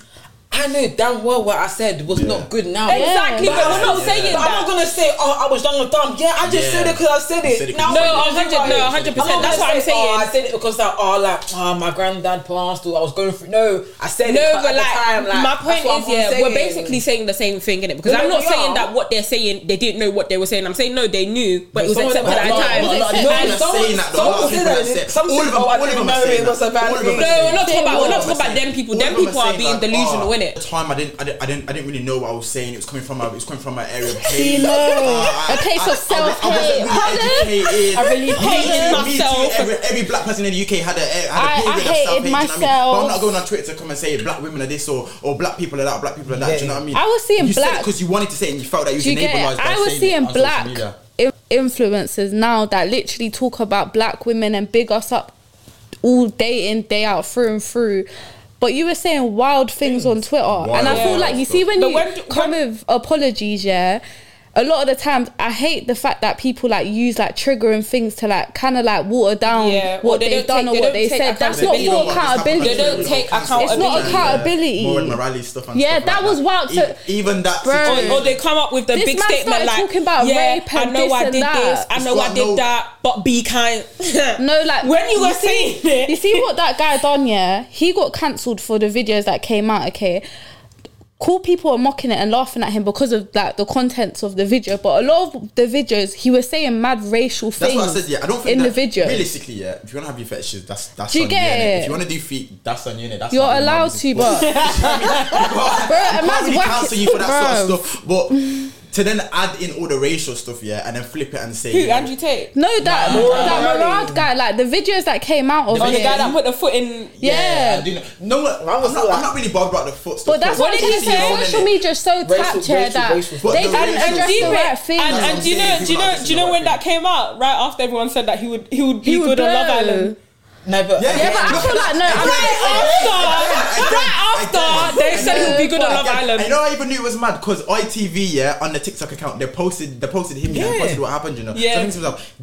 S1: I know damn well what I said was
S4: Yeah.
S1: not good now.
S3: Exactly, but we're not
S1: but
S3: saying
S1: I'm not gonna say, oh, I was young and dumb. Yeah, I just
S4: Yeah.
S1: said it because I said it.
S4: Said it 'cause
S1: Now
S4: you
S1: what
S3: said
S1: do
S3: it.
S1: you think
S3: No, 100 no, 100%,
S1: I'm not
S3: that's
S1: gonna
S3: what I'm
S1: say, Oh,
S3: saying.
S1: I said it because like, oh, like, oh, my granddad passed, or I was going through. No, I said it
S3: No,
S1: at
S3: but
S1: the
S3: like,
S1: time. Like,
S3: my point
S1: that's what
S3: is,
S1: I'm
S3: yeah,
S1: saying.
S3: we're basically saying the same thing in it because
S1: No,
S3: I'm not saying
S1: are.
S3: that what they're saying they didn't know what they were saying. I'm saying no, they knew, but it was
S1: Some of them
S3: accepted at
S1: are
S3: a time.
S1: no,
S4: A lot of
S1: no,
S4: people are
S1: someone-
S4: saying that, though. A
S1: someone
S4: lot of
S1: said
S4: people
S1: that.
S4: are saying-
S1: Some
S4: all of them-
S1: I
S4: all of
S1: didn't
S4: them saying that. All of them are
S3: No,
S4: saying
S3: we're not talking about- we're not
S4: them
S3: talking about them people. Them people
S4: are
S3: are being
S4: that,
S3: delusional,
S4: ah.
S3: Innit?
S4: At the time, I didn't, I didn't, I didn't, I didn't really know what I was saying. It was coming from a, it was coming from an area of hate.
S2: See, no.
S4: Uh,
S2: A place
S4: I-
S2: of
S4: I- I wasn't
S2: self-hate.
S4: really educated.
S2: I really
S4: Me
S2: hated
S4: me too.
S3: myself.
S4: Every, every black person in the UK had a, had a
S2: I- I
S4: period of
S2: hated
S4: self-hate. do you know what I mean? But I'm not going on Twitter to come and say black women are this or, or black people are that, or black people are that.
S1: Yeah.
S4: Do you know what I mean?
S2: I was seeing
S4: you
S2: black-
S4: because you wanted to say it and you felt that you was
S2: Do you get
S4: enabled
S2: it? I was
S4: saying
S2: seeing black
S4: media.
S2: influencers now that literally talk about black women and big us up all day in day out through and through. But you were saying wild things on Twitter, and I
S4: Wild
S2: feel like you see when
S3: But
S2: you
S3: when-
S2: come
S3: when-
S2: with apologies, yeah. A lot of the times, I hate the fact that people like use like triggering things to like kind of like water down
S3: Yeah,
S2: what
S3: they
S2: they've
S3: don't
S2: done
S3: take-
S2: or
S3: they
S2: what they said. That's not
S3: accountability.
S2: for
S4: Even what-
S2: accountability.
S3: They don't take
S2: It's not
S3: accountability.
S2: accountability.
S4: Moral morality stuff and
S2: Yeah,
S4: stuff
S2: that
S4: like
S2: was wild. So-
S4: even that
S2: Bro.
S4: situation-
S3: Or, or they come up with the
S2: This
S3: big
S2: man
S3: statement like,
S2: talking about
S3: yeah,
S2: rape
S3: I know
S2: this
S3: I did
S2: that.
S3: this, I know I did
S4: no-
S3: that, but be kind.
S2: No, like
S3: when you were
S2: see,
S3: saying it,
S2: you see what that guy done. Yeah, he got cancelled for the videos that came out. Okay, cool. People are mocking it and laughing at him because of like the contents of the video. But a lot of the videos, he was saying mad racial
S4: That's
S2: things.
S4: what I said. Yeah, I don't think
S2: in
S4: that,
S2: the video.
S4: Realistically, yeah, if you want to have your fetishes, that's that's
S2: Do you
S4: on
S2: get it?
S4: If you want to do feet, that's on you. innit? That's
S2: You're
S4: not
S2: allowed to, but
S4: You know what I? You can't-
S2: Bro,
S4: you can't
S2: man's
S4: really counsel you for that sort of stuff. But to then add in all the racial stuff, yeah, and then flip it and say,
S3: who
S4: you know,
S3: Andrew Tate?
S2: no, that
S1: Nah,
S2: that
S1: nah.
S2: Murad guy, like the videos that came out of
S3: Oh, the
S2: him.
S3: guy that put the foot in.
S2: yeah.
S4: I do know. No, what-
S1: I was
S4: I'm not,
S1: like-
S4: I'm not really bothered about the foot stuff.
S2: But that's
S3: What
S2: what,
S3: did
S2: I'm
S3: he
S2: saying.
S3: say?
S2: Social media is so
S1: Racial-
S2: tapped here
S1: racial-
S2: that
S1: racial-
S4: But
S2: they
S4: the
S2: didn't
S4: racial-
S2: address
S3: deep
S2: the
S3: it.
S2: right thing.
S3: And,
S4: That's
S3: and do you know? Do you know? Do you know when that came out? Right after everyone said that he would he would be
S2: He would
S3: good on Love
S2: blow.
S3: Island.
S1: No, but
S4: Yeah,
S2: Yeah, but I feel like no. I'm
S3: Right after, right after they said he would be good on Love
S4: Again,
S3: Island.
S4: I know I even knew it was mad because ITV, yeah, on the TikTok account, they posted they posted him yeah. and posted what happened, you know.
S3: Yeah.
S4: So I think to myself,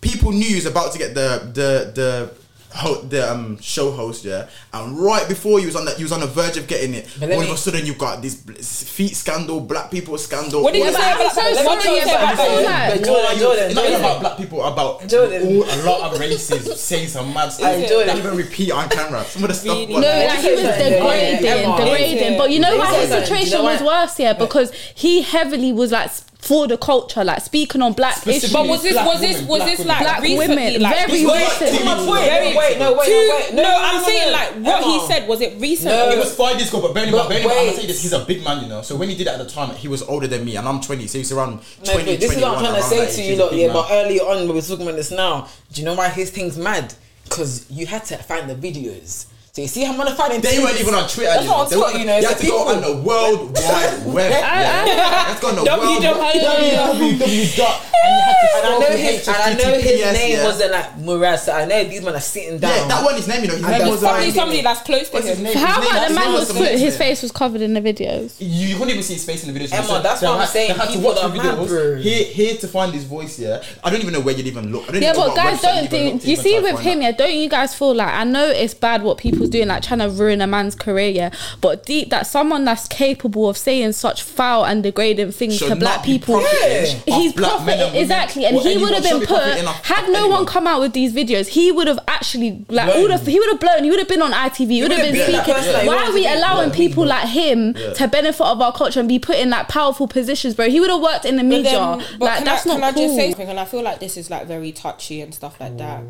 S4: people knew he was about to get the the the ho- the um show host, yeah, and right before he was on that, he was on the verge of getting it. All
S1: let
S4: of a sudden, you've got this bl- feet scandal, black people scandal.
S3: What did
S4: all
S3: you say about that? What did you say about that?
S1: Jordan, Jordan,
S4: It's not even about black people, about
S1: Jordan.
S4: all, a lot of races saying some mad stuff.
S1: Hey,
S4: Don't even repeat on camera. Some of the stuff.
S3: Really?
S2: No, like he was
S1: yeah, yeah,
S2: degrading,
S1: yeah, yeah.
S2: degrading. But you know
S1: Yeah.
S2: why his situation was worse, yeah, because he heavily was like for the culture, like speaking on black issues.
S3: But was this
S4: Black
S3: was this
S4: women,
S3: was this like
S2: Black
S3: recently?
S2: women,
S3: like,
S2: very
S3: this
S2: recently.
S1: To my point.
S3: Very-
S1: Wait, no, wait,
S3: Two-
S1: no, wait.
S3: no,
S1: no,
S3: I'm
S1: no,
S3: saying
S1: no.
S3: like what he said was it recent?
S1: No.
S4: It was five years ago, but bearing in mind,
S1: But
S4: bearing in mind, I'm gonna say this, he's a big man, you know. So when he did it at the time, he was older than me, and I'm 20, so he's around 20,
S1: but this is what I'm trying to say to you
S4: he's
S1: lot,
S4: big
S1: yeah.
S4: man.
S1: But early on, we were talking about this now. Do you know why his thing's mad? Because you had to find the videos. So you see how I'm finding.
S4: They weren't even on Twitter.
S1: That's
S4: you
S1: not
S4: know.
S1: on
S4: They were-
S1: Twitter, you know.
S4: You
S1: it's
S4: had to go on the World Wide Web. yeah. Let's go the World
S3: www.
S4: dot and you had to
S1: And I know his, and I know his name wasn't like Murad. So I know these men are sitting down.
S4: Yeah, that wasn't his name, you know. His name was
S3: Probably somebody that's close to
S4: his
S3: him.
S4: name?
S2: How about the man was
S4: was
S2: put, his face was covered in the videos?
S4: You couldn't even see his face in the videos.
S1: Emma,
S4: So
S1: that's what I'm saying.
S4: They had to watch the
S1: are mad, bro.
S4: videos. Here, here to find his voice. Yeah, I don't even know where you'd even look.
S2: Yeah, but guys don't
S4: you'd even look
S2: think you see with him, yeah. Don't you guys feel like I know it's bad what people's doing, like trying to ruin a man's career, yeah. But deep that someone that's capable of saying such foul and degrading things
S4: Should
S2: to black people,
S4: profiting
S2: he's
S4: black men
S2: profiting exactly, and
S4: Or
S2: he would have been put. Had no
S4: anyone.
S2: one come out with these videos, he would have actually like all of he would have blown. He would have been on ITV. He would have been
S1: been
S2: speaking.
S1: person
S2: Why are we allowing
S1: Yeah.
S2: people like him
S4: Yeah.
S2: to benefit of our culture and be put in like powerful positions, bro? He would have worked in the
S3: But
S2: media.
S3: then, but
S2: like
S3: can
S2: that's
S3: I,
S2: not
S3: can I
S2: cool.
S3: just say something? And I feel like this is like very touchy and stuff like that.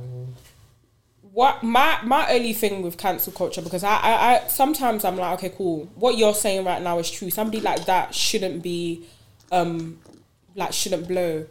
S3: What my my early thing with cancel culture because I, I I sometimes I'm like okay cool. What you're saying right now is true. Somebody like that shouldn't be um like shouldn't blow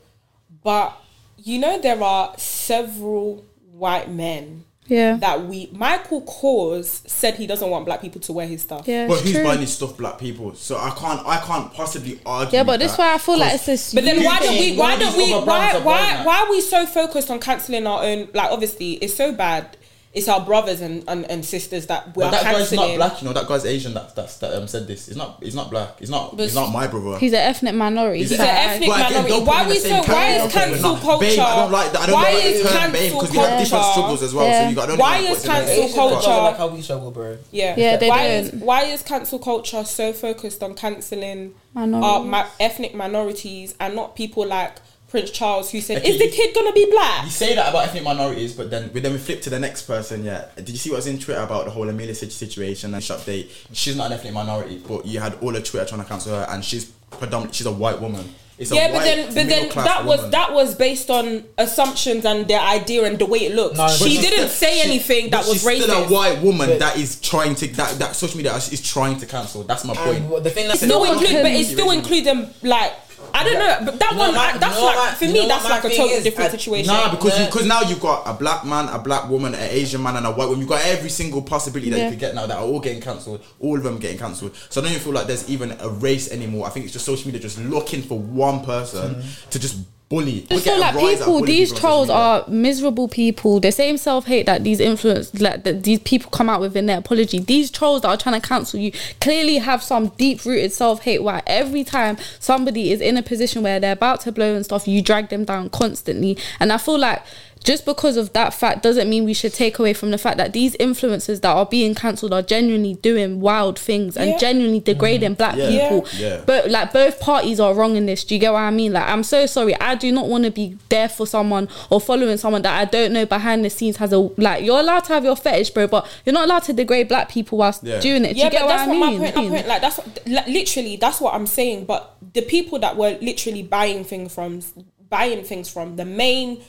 S3: but you know there are several white men
S2: yeah.
S3: that we Michael Kors said he doesn't want black people to wear his stuff
S2: Yeah,
S4: But
S2: it's
S4: who's
S2: true.
S4: buying his stuff? Black people. So I can't. I can't possibly argue.
S2: Yeah, but
S4: with
S2: this
S4: that,
S2: why I feel like it's this.
S3: But then why don't we? Why don't we? Why
S4: brands are buying
S3: why why are we so focused on canceling our own? Like obviously, it's so bad. It's our brothers and, and, and sisters that we're
S4: But that guy's not black, you know. That guy's Asian. That that's, that um, said this. He's not. He's not black. He's not. He's not my brother.
S2: He's an ethnic minority.
S4: He's
S3: He's
S4: an
S3: an ethnic
S4: But again,
S3: minority.
S4: don't
S3: Why
S4: him
S3: we
S4: the
S3: so? Why
S4: category.
S3: is cancel
S4: not-
S3: culture?
S4: Babe, I don't like that. I don't
S3: why
S4: like
S3: is
S4: term
S3: cancel
S4: babe because we
S3: culture?
S4: have different struggles as well. So you got.
S3: Why is
S4: put it in
S3: cancel
S4: there.
S1: Asians don't
S3: culture-
S1: like how we struggle, bro.
S3: Yeah,
S2: Yeah, they
S3: why
S2: don't.
S3: is why is cancel culture so focused on cancelling our
S2: Minorities.
S3: ma- ethnic minorities and not people like Prince Charles who said,
S4: Okay,
S3: "Is the kid gonna be black?"
S4: You say that about ethnic minorities, but then but then we flip to the next person. Yeah, did you see what's in Twitter about the whole Amelia Sich situation and update? She's not an ethnic minority, but you had all of Twitter trying to cancel her, and she's predominantly she's a white woman. It's a
S3: yeah, but
S4: white,
S3: then, but then
S4: middle-class
S3: that was that was based on assumptions and their idea and the way it looks.
S1: No,
S3: she didn't
S4: still-
S3: say
S4: she-
S3: anything that
S4: but
S3: was
S4: she's still a white woman
S1: But-
S4: that is trying to that that social media is trying to cancel. That's my point.
S1: And the thing that's
S3: Still
S1: the-
S3: include, but it's
S4: Racism.
S3: still including like I don't know, but that
S1: You know
S3: one
S1: my-
S3: I- that's
S1: you know
S3: like
S1: my-
S3: for me
S1: know
S3: that's like a totally
S1: is?
S3: different
S1: I-
S3: situation.
S4: Nah, because you because now you've got a black man, a black woman, an Asian man, and a white woman. You've got every single possibility that
S2: Yeah.
S4: you could get now that are all getting cancelled. All of them getting cancelled. So I don't even feel like there's even a race anymore. I think it's just social media just looking for one person mm-hmm. to just bully.
S2: I
S4: We're
S2: just feel like
S4: rise out of
S2: people, these
S4: people
S2: trolls are miserable people. The same self hate that these influence, like that these people come out with in their apology. These trolls that are trying to cancel you clearly have some deep rooted self hate. Why every time somebody is in a position where they're about to blow and stuff, you drag them down constantly. And I feel like just because of that fact doesn't mean we should take away from the fact that these influencers that are being cancelled are genuinely doing wild things and
S3: Yeah.
S2: genuinely degrading mm-hmm. black
S4: Yeah.
S2: people.
S4: Yeah. Yeah.
S2: But like both parties are wrong in this. Do you get what I mean? Like I'm so sorry. I do not want to be there for someone or following someone that I don't know behind the scenes has a like. You're allowed to have your fetish, bro, but you're not allowed to degrade black people whilst
S4: Yeah.
S2: doing it. Do
S3: yeah,
S2: you get
S3: but
S2: what
S3: that's
S2: I
S3: what my point. My point, like that's what, like, literally that's what I'm saying. But the people that were literally buying things from, buying things from the main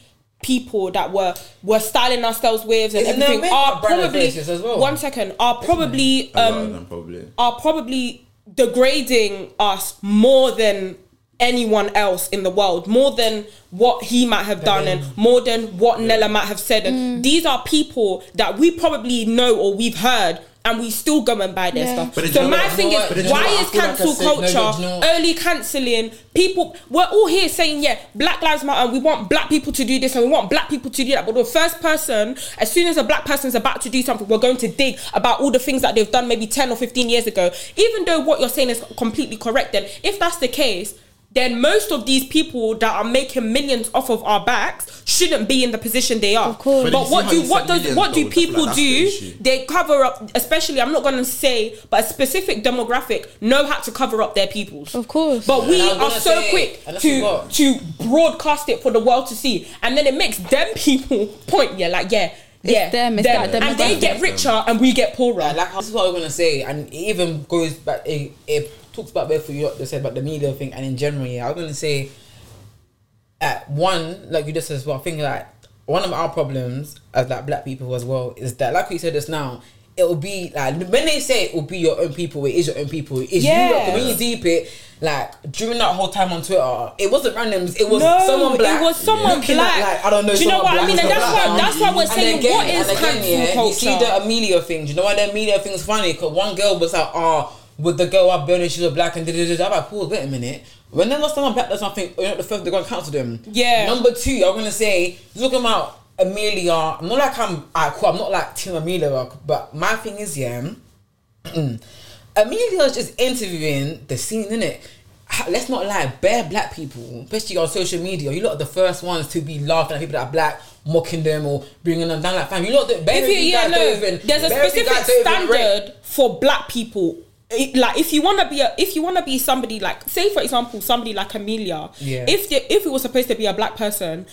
S3: people that were were styling ourselves with and
S1: Isn't
S3: everything are probably
S1: as well?
S3: one second are probably
S4: A lot of
S3: um
S4: probably.
S3: are probably degrading us more than anyone else in the world more than what he might have done and more than what Nella might have said. And these are people that we probably know or we've heard and we still go and buy their
S2: Yeah.
S3: stuff.
S4: But
S3: so my
S4: what-
S3: thing
S1: you
S3: is
S1: what- but then
S4: you know
S3: why is
S4: feel like I
S3: cancel
S1: no,
S3: culture
S1: but you know-
S3: early cancelling people we're all here saying yeah black lives matter we want black people to do this and we want black people to do that. But the first person as soon as a black person's about to do something we're going to dig about all the things that they've done maybe 10 or 15 years ago. Even though what you're saying is completely correct then if that's the case then most of these people that are making millions off of our backs shouldn't be in the position they are.
S2: Of course.
S4: But
S3: But what do what
S4: said
S3: does what do
S4: though, I feel
S3: people
S4: like that's the
S3: do? They cover up, especially I'm not gonna say, but a specific demographic know how to cover up their peoples.
S2: Of course.
S3: But we
S1: And I was
S3: are so
S1: say-
S3: quick to to broadcast it for the world to see, and then it makes them people point, yeah, like yeah, yeah,
S2: them, it's that
S3: and they get richer and we get poorer.
S1: Like, like this is what I was gonna say, and it even goes back. It, it talks about both of you they said about the media thing, and in general, yeah, I was gonna say, at one, like you just said as well. I think like one of our problems as like black people as well is that, like we said just now, it will be like when they say it will be your own people, it is your own people. It is you.
S3: Yeah.
S1: Lot, when you deep it, like during that whole time on Twitter, it wasn't randoms. It was
S3: No,
S1: someone
S3: it
S1: black.
S3: was someone black.
S1: At, like I don't know.
S3: Do you know what I mean? And that's why-
S1: black
S3: that's why we're saying,
S1: again-
S3: what is
S1: again,
S3: cancel
S1: yeah, You see the Amelia thing. Do you know why the Amelia thing's funny? Because one girl was like, oh, with the girl up burning, she's a black and da da da. I'm like, pause, wait a minute. When there was someone black, that's something. You're not the first. They're gonna cancel them.
S3: Yeah.
S1: Number two, I'm gonna say, looking about Amelia. I'm not like I'm. I, cool, I'm not like Team Amelia, but my thing is, yeah. Amelia's just interviewing the scene, innit? Let's not lie, bare black people, especially on social media, you lot are the first ones to be laughing at people that are black, mocking them or bringing them down like fam. You lot, bare
S3: if you, yeah, no,
S1: even.
S3: there's a
S1: bare of you
S3: specific
S1: guys don't even rate-
S3: standard for black people. It- like if you want to be a if you want to be somebody like say for example somebody like Amelia
S1: Yeah.
S3: if the, if it was supposed to be a black person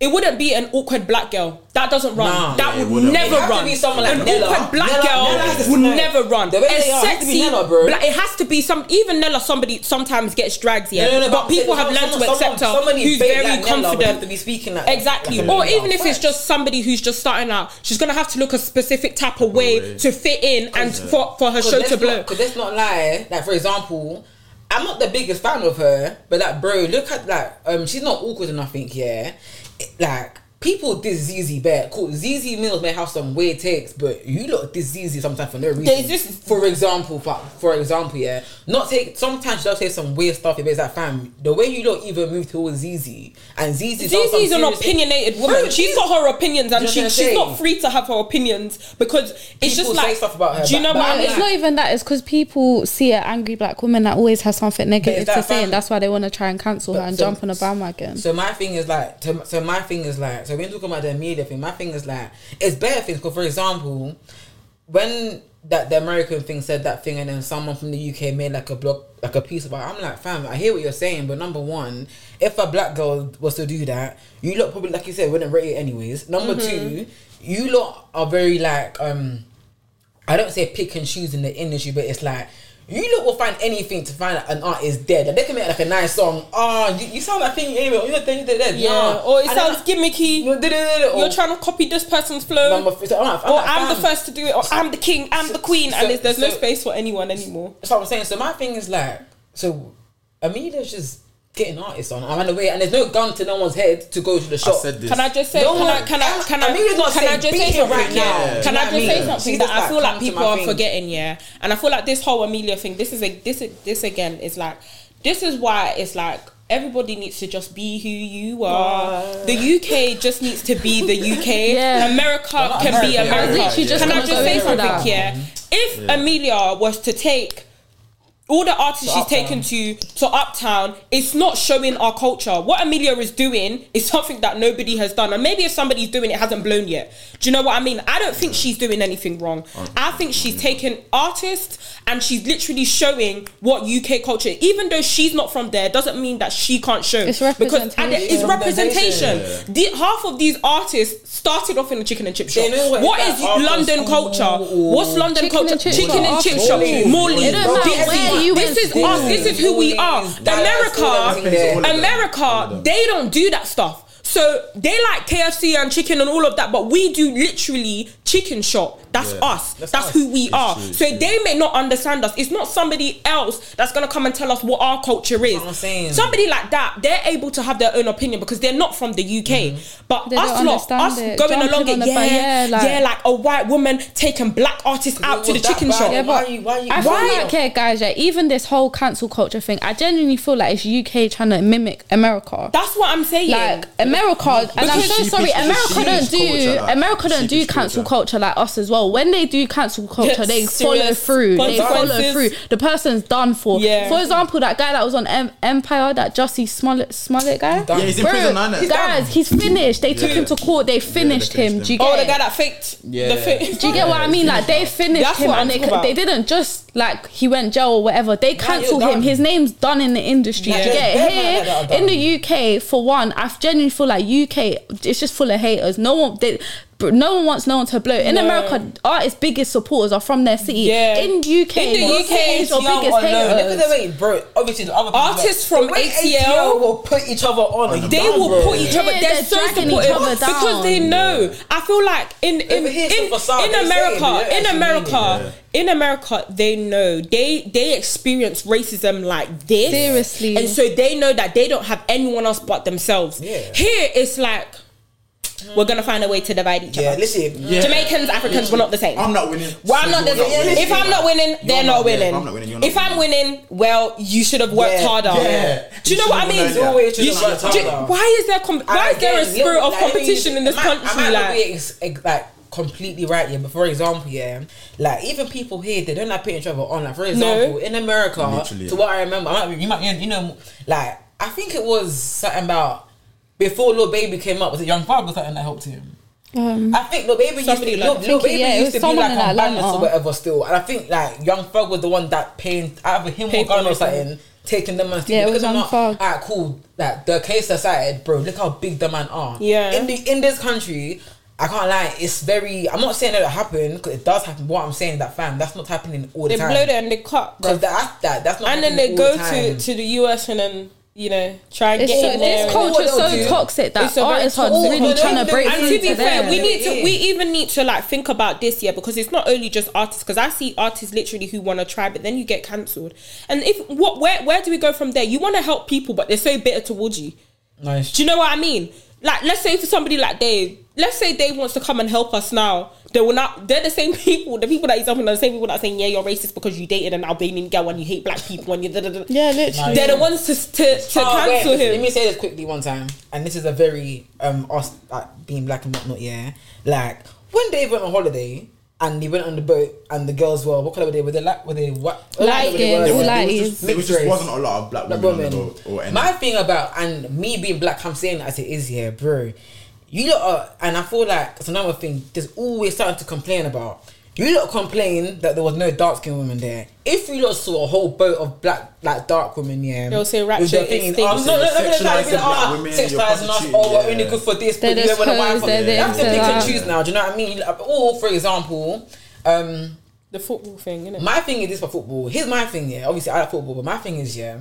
S3: it wouldn't be an awkward black girl that doesn't run
S1: Nah.
S3: that
S4: Yeah,
S3: would never
S1: It to
S3: run
S1: be someone like
S3: an
S1: Nella.
S3: awkward black
S1: Nella-
S3: girl
S1: Nella
S3: would never run
S1: The way
S3: a
S1: they are, it has to be
S3: sexy
S1: Nella, bro.
S3: black- it has to be some even Nella somebody sometimes gets drags yeah
S1: No, no, no,
S3: but
S1: I'm
S3: people have learned to accept
S1: someone-
S3: her
S1: somebody
S3: who's very
S1: like
S3: confident
S1: to be speaking like
S3: Exactly.
S1: like
S3: or even if it's just somebody who's just starting out, she's gonna have to look a specific type of way to fit in and for, for her show to blow.
S1: Not, Cause let's not lie. Like for example, I'm not the biggest fan of her, but like, bro, look at like, um, she's not awkward or nothing. Yeah, like people diss ZZ bad. Cool. ZZ Mills may have some weird takes, but you look diss ZZ sometimes for no reason.
S3: There's just-
S1: for example, for, for example, yeah, not take. Sometimes she'll say some weird stuff. If it's that fam, the way you don't even move towards ZZ and ZZ.
S3: Zizi is an opinionated woman.
S1: Bro,
S3: she's
S1: Zizi-
S3: got her opinions, and she,
S1: know what
S3: she's not free to have her opinions because it's
S1: People
S3: just
S1: say
S3: like.
S1: stuff about her,
S3: do you know
S1: but
S3: what I
S1: I'm
S3: mean?
S2: It's not even that. It's because people see an angry black woman that always has something negative
S1: that
S2: to say, and that's why they want to try and cancel her and
S1: so-
S2: jump on a bandwagon.
S1: So my thing is like, so, so my thing is like, so when talking about the media thing, my thing is like, it's better things. Because for example, when that the American thing said that thing, and then someone from the UK made like a blog, like a piece about, it, I'm like, fam, I hear what you're saying, but number one, if a black girl was to do that, you look probably like you said wouldn't rate it anyways. Number two, you lot are very like, um, I don't say pick and choose in the industry, but it's like. You lot will find anything to find an art is dead. Like, they can make like a nice song. Oh, you, you sound like thing anyway. You're dead, you're dead.
S3: Yeah,
S1: Nah.
S3: or it
S1: And
S3: sounds
S1: then-
S3: gimmicky.
S1: You're, dead,
S3: You're trying to copy this person's flow.
S1: Number three, so I'm like, I'm
S3: or
S1: like,
S3: I'm the first to do it, or I'm the king, I'm the queen, and
S1: so-
S3: there's, there's no space for anyone anymore.
S1: That's what I'm saying. So my thing is like, so Amelia's just getting artists on. I'm on the way, and there's no gun to no one's head to go to the
S4: I
S1: shop.
S4: said this.
S3: Can I just say?
S1: No
S3: can I?
S1: one-
S3: Can I? Can I?
S1: Amelia's not
S3: Can I just
S1: beat
S3: say
S1: it
S3: something?
S1: right now.
S3: Yeah. Can
S1: know
S3: I just
S1: I mean?
S3: say something
S1: She
S3: that I feel like
S1: come
S3: people are
S1: thing.
S3: forgetting? Yeah, and I feel like this whole Amelia thing. This is a this is this again is like this is why it's like. Everybody needs to just be who you are. The UK just needs to be the UK.
S2: Yeah.
S3: America
S1: not
S3: can be
S1: America. I was
S3: America.
S2: literally just
S3: can I just say something? Yeah. If Amelia was to take all the artists
S1: To
S3: she's
S1: Uptown.
S3: taken to to Uptown, it's not showing our culture. What Amelia is doing is something that nobody has done, and maybe if somebody's doing it, it hasn't blown yet. Do you know what I mean? I don't think she's doing anything wrong. I think she's taken artists and she's literally showing what UK culture. Even though she's not from there, doesn't mean that she can't show.
S2: It's
S3: because and it's
S1: representation.
S3: representation. The, half of these artists started off in a chicken and chip shop.
S1: They know what
S3: what
S1: it's
S3: is
S1: like after
S3: London culture? What's London
S2: Chicken
S3: culture?
S2: and
S3: chicken and chip shop.
S1: school.
S3: Morley.
S1: It don't matter
S3: Dixy.
S2: where you
S3: This is us. This is who we are. America. America, they don't do that stuff. So they like KFC and chicken and all of that, but we do literally chicken shop. That's
S4: Yeah.
S3: us. That's,
S1: That's us.
S3: who we
S4: It's
S3: are.
S4: true,
S3: so
S4: true.
S3: they may not understand us. It's not somebody else that's gonna come and tell us what our culture is.
S1: I'm saying.
S3: Somebody like that, they're able to have their own opinion because they're not from the UK. Mm-hmm. But
S2: They
S3: us
S2: don't
S3: lot, us
S2: it.
S3: going
S2: Jumping
S3: along it,
S2: on the
S3: yeah,
S2: ba-
S3: yeah,
S2: yeah,
S3: like,
S2: like-
S3: a white woman taking black artists out to the
S1: was that
S3: chicken
S1: bad?
S3: shop.
S2: Yeah,
S1: Why
S2: but
S1: you- why you-
S2: I feel
S1: why-
S2: like, yeah, guys, yeah, even this whole cancel culture thing, I genuinely feel like it's UK trying to mimic America.
S3: That's what I'm saying.
S2: like America, and I'm
S3: Because
S2: so
S4: she-
S2: sorry,
S4: she-
S2: America
S4: she-
S2: don't
S4: sheepish
S2: do
S4: culture, like,
S2: America don't do
S4: sheepish
S2: cancel
S4: culture.
S2: culture like us as well. When they do cancel culture, they follow through. They follow through. The person's done for.
S3: Yeah.
S2: For example, that guy that was on em- Empire, that Jussie Smollett, Smollett guy.
S4: Yeah, he's in
S2: Bro,
S4: prison now,
S2: guys, he's finished. They took
S4: Yeah.
S2: him to court. They finished
S4: finished
S2: him.
S4: him.
S2: Do you get
S3: oh, the guy that faked.
S4: Yeah.
S3: The fake.
S2: Do you get what I mean? Like they finished
S3: That's
S2: him and they,
S3: about.
S2: they didn't just like he went jail or whatever. They cancelled him. His name's done in the industry.
S1: Yeah.
S2: Do you get it?
S1: yeah, yeah, yeah,
S2: Here in the UK, for one, I genuinely feel like UK it's just full of haters. No one they, bro, no one wants no one to blow. In
S3: No.
S2: America, artists' biggest supporters are from their city.
S3: Yeah.
S2: In UK,
S3: In the
S2: your
S3: UK,
S2: is
S3: it's
S2: your
S3: young
S2: biggest
S3: or low.
S1: Look at the way, bro. Obviously, the other
S3: Artists from
S1: the way
S3: ATL
S1: will put each other on. are
S3: They
S1: dumb,
S3: will
S1: bro?
S3: put each other.
S2: Yeah,
S3: they're,
S2: they're
S3: so supportive
S2: each other
S3: because
S2: down.
S3: they know. I feel like in in
S1: Over
S3: in,
S1: facade.
S3: in
S1: They say it,
S3: America, in America, in America, they know they they experience racism like this
S2: Seriously.
S3: and so they know that they don't have anyone else but themselves.
S1: Yeah.
S3: Here, it's like we're gonna find a way to divide each other.
S1: Yeah,
S3: other.
S1: listen.
S4: Yeah.
S3: Jamaicans, Africans, we're not the same.
S4: I'm not winning.
S3: Well, I'm not.
S4: You're
S3: The,
S1: winning.
S3: if I'm not winning, they're
S4: You're
S3: not,
S4: not-
S3: winning.
S4: if I'm not winning, you're not
S3: if I'm
S4: winning.
S3: winning, well, you should have worked
S1: Yeah,
S3: harder.
S4: yeah.
S3: Do you know what I mean?
S1: Always
S3: You should- do- why is there com- why is there a spirit
S1: little-
S3: of
S1: like,
S3: competition in this
S1: I
S3: country?
S1: I
S3: Like,
S1: be ex- ex- like completely right, yeah. But for example, yeah, like even people here, they don't like putting each other on. Like for example, in America,
S4: Literally.
S1: to what I remember, I might, be- you might, you know, like I think it was something about before Lil Baby came up. Was it Young Thug or something that helped him?
S2: Um,
S1: I think Lil Baby used to,
S3: like-
S1: Lil, Lil Baby
S2: yeah,
S1: used to be like on Bandless or whatever still, and I think like Young Thug was the one that paying either him or
S3: Paid
S1: Gun
S3: for
S1: or something. Taking them and
S2: Yeah,
S1: because I'm not-. Alright, cool. Like the case aside, bro, look how big the man are.
S3: Yeah.
S1: In the in this country, I can't lie. It's very. I'm not saying that it happened because it does happen. What I'm saying that fam, that's not happening all the
S3: they
S1: time.
S3: blow it and they cut,
S1: Because that, that that's not.
S3: and then they go
S1: the
S3: to to the US and then you know try and
S2: it's
S3: get
S2: so,
S3: in there.
S2: this
S3: and-
S2: culture is so
S1: they'll do-
S2: toxic that
S3: It's a
S2: artists are
S3: toxic-
S2: really
S1: No, no,
S2: trying
S1: no,
S2: to break
S1: no,
S3: and
S2: through
S3: to be fair,
S2: them.
S3: we need to. We even need to like think about this, yeah, because it's not only just artists. Because I see artists literally who want to try, but then you get cancelled. And if what, where, where do we go from there? You want to help people, but they're so bitter towards you.
S1: Nice.
S3: Do you know what I mean? like let's say for somebody like Dave, let's say Dave wants to come and help us now. They will not. They're the same people. The people that he's helping are the same people that are saying, "Yeah, you're racist because you dated an Albanian girl and you hate black people and you." Da, da, da.
S2: Yeah, literally.
S3: They're the ones to to, to
S1: Oh,
S3: cancel
S1: listen,
S3: him.
S1: Let me say this quickly one time, and this is a very um us like being black and whatnot. Yeah, like when they went on holiday and they went on the boat and the girls were what color were they? Were they like were they what?
S2: Light
S1: were they
S2: skin,
S1: were-
S2: all
S1: were-
S2: light
S1: they was
S2: is-
S1: just
S4: There was
S1: mixed
S4: just
S1: race.
S4: wasn't a lot of black
S1: Black
S4: women on the
S1: women.
S4: boat or any.
S1: My thing about and me being black, I'm saying as it is here, bro. You lot are, and I feel like it's another thing. There's always something to complain about. You lot complain that there was no dark skinned women there. If you lot saw a whole boat of black, like dark women, yeah,
S3: They'll say Ratchet
S1: their
S3: is
S1: thing,
S3: things.
S1: oh, no, no, no, no, no,
S4: Sexualising
S1: no, no,
S4: black
S1: ah,
S4: women,
S1: sexualising
S4: you're
S1: us.
S4: prostitute,
S1: Oh, we're only good for this.
S2: They're
S1: but you
S2: just
S1: don't want a
S2: hoes,
S1: wife.
S2: they're
S1: They have to
S2: this,
S1: pick and choose now. Do you know what I mean? Or for example, um.
S3: the football thing, innit?
S1: My thing is this for football. Here's my thing, yeah. Obviously, I like football, but my thing is, yeah,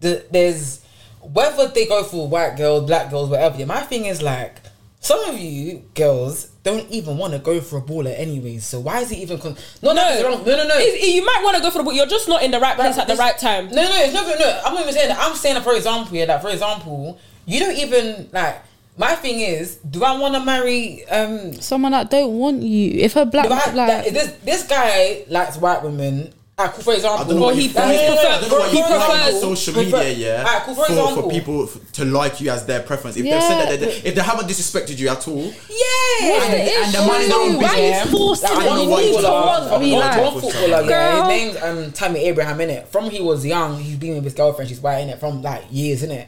S1: the, there's whether they go for white girls, black girls, whatever. Yeah, my thing is like some of you girls don't even want to go for a baller anyways. So why is it even? Con- no, no,
S3: No.
S1: no, wrong. no, no, no.
S3: It's- you might want to go for the, but you're just not in the right place at the right time.
S1: No, no, it's not. No, I'm not even saying that. I'm saying that for example, yeah, that for example, you don't even like. My thing is, do I want to marry? um
S2: Someone that don't want you. If a black
S1: do I,
S2: like
S1: that, this this guy likes white women. Ah, cool, for example,
S4: I don't know what
S3: he- he
S4: find. I
S3: prefer-
S4: don't know what
S3: he
S4: you on
S3: prefers-
S4: social
S1: prefer-
S4: yeah,
S1: Alright, cool, for
S4: for,
S1: example.
S4: for people f- to like you as their preference. If they've said that, they, if they haven't disrespected you at all,
S1: Yeah,
S2: What's the
S4: and- and the
S2: issue?
S4: money don't be
S2: Why
S4: there.
S2: are you forcing
S1: Like,
S2: it? You need to want to be
S1: one-
S2: like.
S1: one footballer, yeah.
S2: Girl.
S1: His name's um, Tammy Abraham, innit? From he was young, he's been with his girlfriend, she's white, innit? From like years, innit?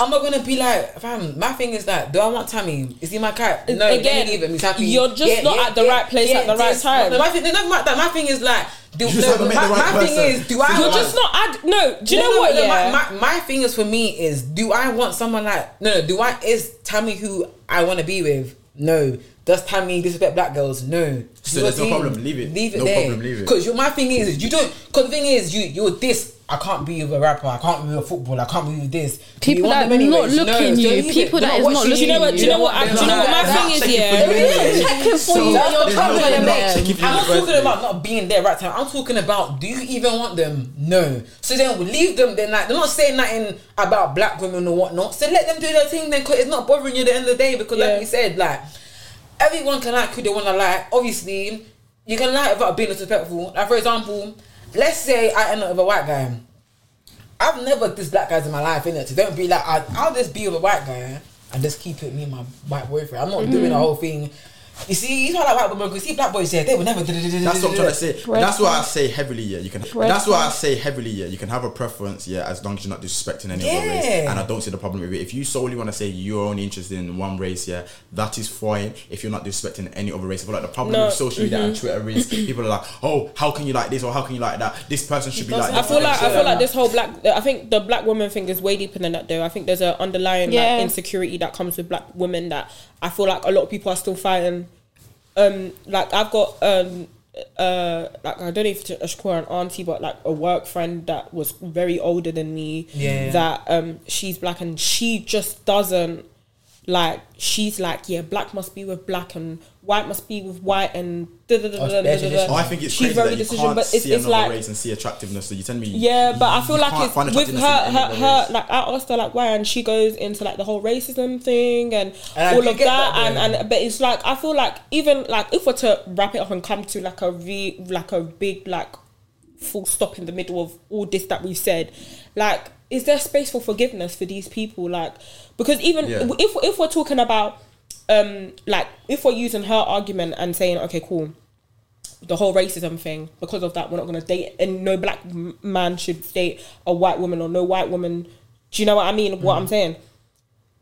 S1: I'm not gonna be like, fam. My thing is that, do I want Tammy? Is he my cat? No,
S3: Again,
S1: again, leave him. He's happy.
S3: you're just not at the right place at the right
S1: this-
S3: time.
S1: No, my thing, no, my, my thing is like, do,
S4: You just
S1: no,
S4: haven't met
S1: my,
S4: the right
S1: my thing is, do I?
S3: You're
S1: want-
S3: just not. Ad- no, do you
S1: no,
S3: know
S1: no,
S3: what?
S1: no,
S3: yeah.
S1: My, my, my thing is for me is do I want someone like no no do I is Tammy who I want to be with no does Tammy disrespect black girls no
S4: So there's no problem, leave it.
S1: leave it
S4: No
S1: there
S4: problem, leave it.
S1: because my thing is you don't because the thing is you you're this I can't be with a rapper I can't be with a footballer I can't be with this
S2: People
S1: want
S2: that
S1: them anyways?
S2: not looking
S1: so
S2: you,
S1: leave it.
S2: people that is not looking
S3: you know what? Do you know what? I-
S1: They're
S3: Do you know what my thing is? Yeah.
S4: for you anyway.
S2: Checking for you. You're
S4: there's
S2: trouble
S4: no-
S2: in
S4: they're not
S2: there.
S4: checking for
S1: I'm not talking about not being there right time. I'm talking about do you even want them? No. So then we leave them. They're like they're not saying nothing about black women or whatnot. So let them do their thing then, cause it's not bothering you at the end of the day. Because like you said, like everyone can like who they want to like. Obviously, you can like without being disrespectful. Like for example, let's say I end up with a white guy. I've never dissed black guys in my life, innit? So don't be like, I, I'll just be with a white guy and just keep it me and my white boyfriend. I'm not
S3: Mm-hmm.
S1: doing the whole thing. You see, he's not like white women because see black boys, yeah, they would never.
S4: That's what I'm trying to say.
S2: Red
S4: that's why I say heavily, yeah. You can. That's why I say heavily, yeah. You can have a preference, yeah, as long as you're not disrespecting any other race.
S1: Yeah.
S4: And I don't see the problem with it. If you solely want to say you're only interested in one race, yeah, that is fine. If you're not disrespecting any other race, I feel like the problem
S3: No,
S4: with social media and mm-hmm. Twitter is people are like, oh, how can you like this or how can you like that? This person should be like.
S3: I feel like I feel like this whole black. I think the black woman thing is way deeper than that, though. I think there's an underlying
S2: Yeah.
S3: like, insecurity that comes with black women that I feel like a lot of people are still fighting. Um, like I've got um, uh, like I don't know if it's a an auntie, but like a work friend that was very older than me.
S1: Yeah.
S3: That um, she's black and she just doesn't like. She's like, yeah, black must be with black and white must be with white and. Da, da, da, da, da, da, da.
S4: Oh, I think it's
S3: She's
S4: crazy
S3: very
S4: that you
S3: decision,
S4: can't
S3: but it's,
S4: see
S3: it's
S4: another
S3: like
S4: race and see attractiveness. So you tell me,
S3: yeah, but I feel like it's with her, her, her. Like I asked her, like why, and she goes into like the whole racism thing and,
S1: And
S3: all of that,
S1: that,
S3: and and but it's like I feel like even like if we're to wrap it up and come to like a re like a big like full stop in the middle of all this that we've said, like is there space for forgiveness for these people? Like because even
S4: Yeah.
S3: if if we're talking about um like if we're using her argument and saying okay cool the whole racism thing because of that we're not going to date and no black man should date a white woman or no white woman do you know what i mean? What i'm saying.